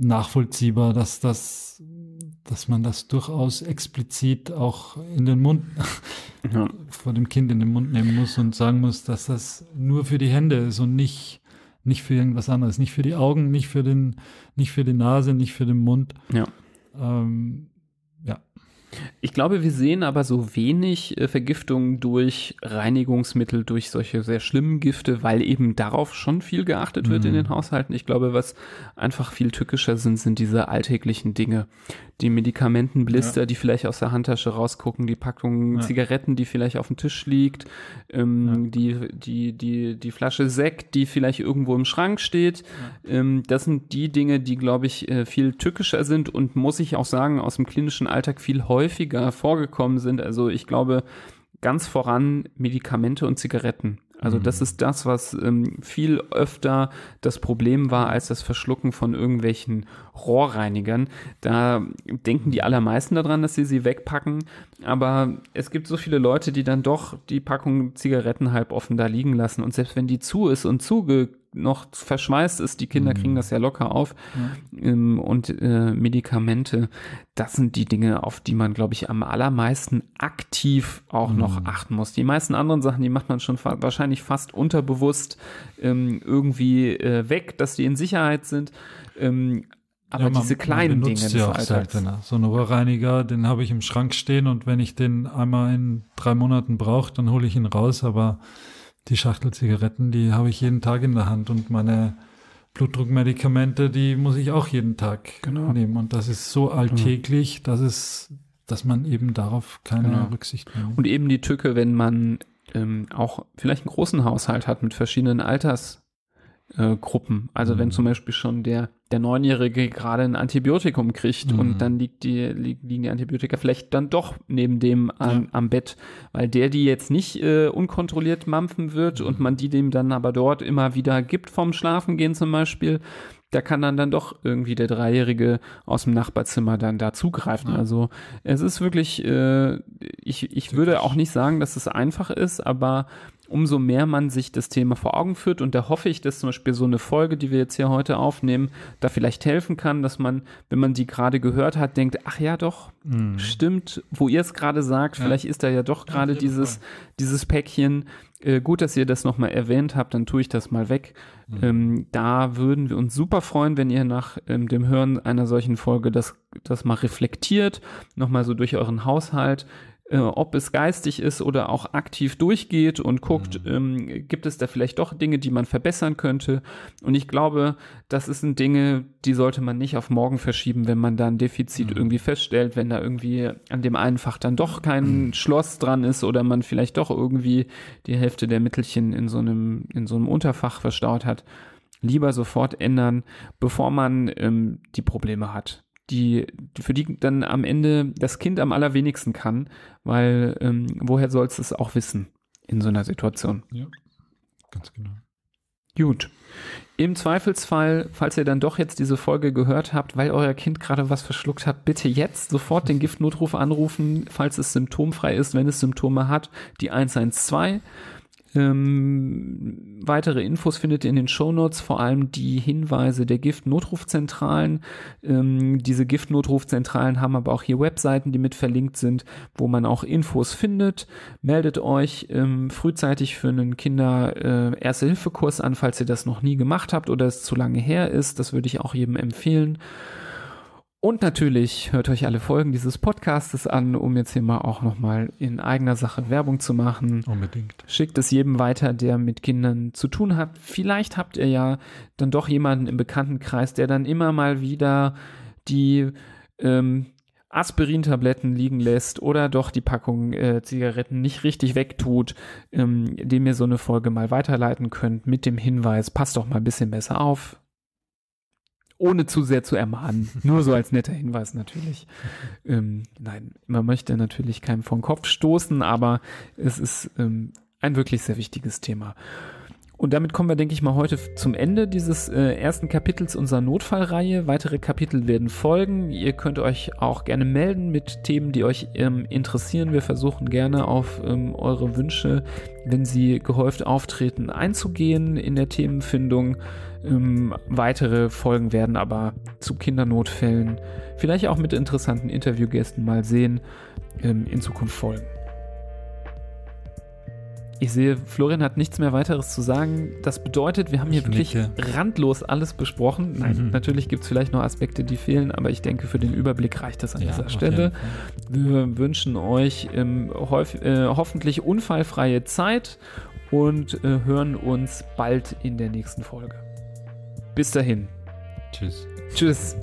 nachvollziehbar, dass das dass man das durchaus explizit auch in den Mund, ja. vor dem Kind in den Mund nehmen muss und sagen muss, dass das nur für die Hände ist und nicht, nicht für irgendwas anderes. Nicht für die Augen, nicht für den, nicht für die Nase, nicht für den Mund. Ja. Ähm. Ich glaube, wir sehen aber so wenig äh, Vergiftung durch Reinigungsmittel, durch solche sehr schlimmen Gifte, weil eben darauf schon viel geachtet wird mhm. in den Haushalten. Ich glaube, was einfach viel tückischer sind, sind diese alltäglichen Dinge. Die Medikamentenblister, ja. die vielleicht aus der Handtasche rausgucken, die Packung ja. Zigaretten, die vielleicht auf dem Tisch liegt, ähm, ja. die, die, die, die Flasche Sekt, die vielleicht irgendwo im Schrank steht. Ähm, das sind die Dinge, die, glaube ich, äh, viel tückischer sind und muss ich auch sagen, aus dem klinischen Alltag viel häufiger häufiger vorgekommen sind. Also ich glaube, ganz voran Medikamente und Zigaretten. Also das mhm. ist das, was ähm, viel öfter das Problem war als das Verschlucken von irgendwelchen Rohrreinigern. Da denken die allermeisten daran, dass sie sie wegpacken, aber es gibt so viele Leute, die dann doch die Packung Zigaretten halb offen da liegen lassen und selbst wenn die zu ist und zuge noch verschweißt ist, die Kinder mhm. kriegen das ja locker auf. Ähm, und äh, Medikamente, das sind die Dinge, auf die man, glaube ich, am allermeisten aktiv auch mhm. noch achten muss. Die meisten anderen Sachen, die macht man schon fa wahrscheinlich fast unterbewusst ähm, irgendwie äh, weg, dass die in Sicherheit sind. Ähm, aber ja, man, diese kleinen Dinge des ja auch seltener. So ein Rohrreiniger, den habe ich im Schrank stehen und wenn ich den einmal in drei Monaten brauche, dann hole ich ihn raus. Aber die Schachtel Zigaretten, die habe ich jeden Tag in der Hand und meine Blutdruckmedikamente, die muss ich auch jeden Tag genau. nehmen. Und das ist so alltäglich, dass es, dass man eben darauf keine genau. Rücksicht nimmt. Und eben die Tücke, wenn man ähm, auch vielleicht einen großen Haushalt hat mit verschiedenen Alters, äh, Gruppen. Also mhm. wenn zum Beispiel schon der, der Neunjährige gerade ein Antibiotikum kriegt mhm. und dann liegt die, liegen die Antibiotika vielleicht dann doch neben dem am, ja. am Bett, weil der die jetzt nicht äh, unkontrolliert mampfen wird mhm. und man die dem dann aber dort immer wieder gibt vom Schlafengehen zum Beispiel, da kann dann dann doch irgendwie der Dreijährige aus dem Nachbarzimmer dann da zugreifen. Ja. Also es ist wirklich, äh, ich, ich würde auch nicht sagen, dass es einfach ist, aber umso mehr man sich das Thema vor Augen führt und da hoffe ich, dass zum Beispiel so eine Folge, die wir jetzt hier heute aufnehmen, da vielleicht helfen kann, dass man, wenn man die gerade gehört hat, denkt, ach ja doch, mhm. stimmt, wo ihr es gerade sagt, ja. vielleicht ist da ja doch gerade ja, dieses, dieses Päckchen. Äh, gut, dass ihr das nochmal erwähnt habt, dann tue ich das mal weg. Mhm. Ähm, da würden wir uns super freuen, wenn ihr nach ähm, dem Hören einer solchen Folge das, das mal reflektiert, nochmal so durch euren Haushalt äh, ob es geistig ist oder auch aktiv durchgeht und guckt, mhm. ähm, gibt es da vielleicht doch Dinge, die man verbessern könnte. Und ich glaube, das sind Dinge, die sollte man nicht auf morgen verschieben, wenn man da ein Defizit mhm. irgendwie feststellt, wenn da irgendwie an dem einen Fach dann doch kein mhm. Schloss dran ist oder man vielleicht doch irgendwie die Hälfte der Mittelchen in so einem, in so einem Unterfach verstaut hat. Lieber sofort ändern, bevor man ähm, die Probleme hat die, für die dann am Ende das Kind am allerwenigsten kann, weil ähm, woher sollst du es auch wissen in so einer Situation? Ja, ganz genau. Gut. Im Zweifelsfall, falls ihr dann doch jetzt diese Folge gehört habt, weil euer Kind gerade was verschluckt hat, bitte jetzt sofort den Giftnotruf anrufen, falls es symptomfrei ist, wenn es Symptome hat, die 112. Ähm, weitere Infos findet ihr in den Shownotes, vor allem die Hinweise der Giftnotrufzentralen. Ähm, diese Giftnotrufzentralen haben aber auch hier Webseiten, die mit verlinkt sind, wo man auch Infos findet. Meldet euch ähm, frühzeitig für einen Kinder-Erste-Hilfe-Kurs äh, an, falls ihr das noch nie gemacht habt oder es zu lange her ist. Das würde ich auch jedem empfehlen. Und natürlich hört euch alle Folgen dieses Podcastes an, um jetzt hier mal auch nochmal in eigener Sache Werbung zu machen. Unbedingt. Schickt es jedem weiter, der mit Kindern zu tun hat. Vielleicht habt ihr ja dann doch jemanden im Bekanntenkreis, der dann immer mal wieder die ähm, Aspirin-Tabletten liegen lässt oder doch die Packung äh, Zigaretten nicht richtig wegtut, ähm, dem ihr so eine Folge mal weiterleiten könnt mit dem Hinweis, passt doch mal ein bisschen besser auf, ohne zu sehr zu ermahnen. Nur so als netter Hinweis natürlich. Ähm, nein, man möchte natürlich keinem vom Kopf stoßen, aber es ist ähm, ein wirklich sehr wichtiges Thema. Und damit kommen wir, denke ich mal, heute zum Ende dieses äh, ersten Kapitels unserer Notfallreihe. Weitere Kapitel werden folgen. Ihr könnt euch auch gerne melden mit Themen, die euch ähm, interessieren. Wir versuchen gerne auf ähm, eure Wünsche, wenn sie gehäuft auftreten, einzugehen in der Themenfindung. Ähm, weitere Folgen werden aber zu Kindernotfällen, vielleicht auch mit interessanten Interviewgästen mal sehen, ähm, in Zukunft folgen. Ich sehe, Florian hat nichts mehr weiteres zu sagen. Das bedeutet, wir haben hier Ich wirklich nicke. randlos alles besprochen. Nein, Mhm. natürlich gibt es vielleicht noch Aspekte, die fehlen, aber ich denke, für den Überblick reicht das an Ja, dieser Stelle. Wir wünschen euch ähm, häufig, äh, hoffentlich unfallfreie Zeit und äh, hören uns bald in der nächsten Folge. Bis dahin. Tschüss. Tschüss.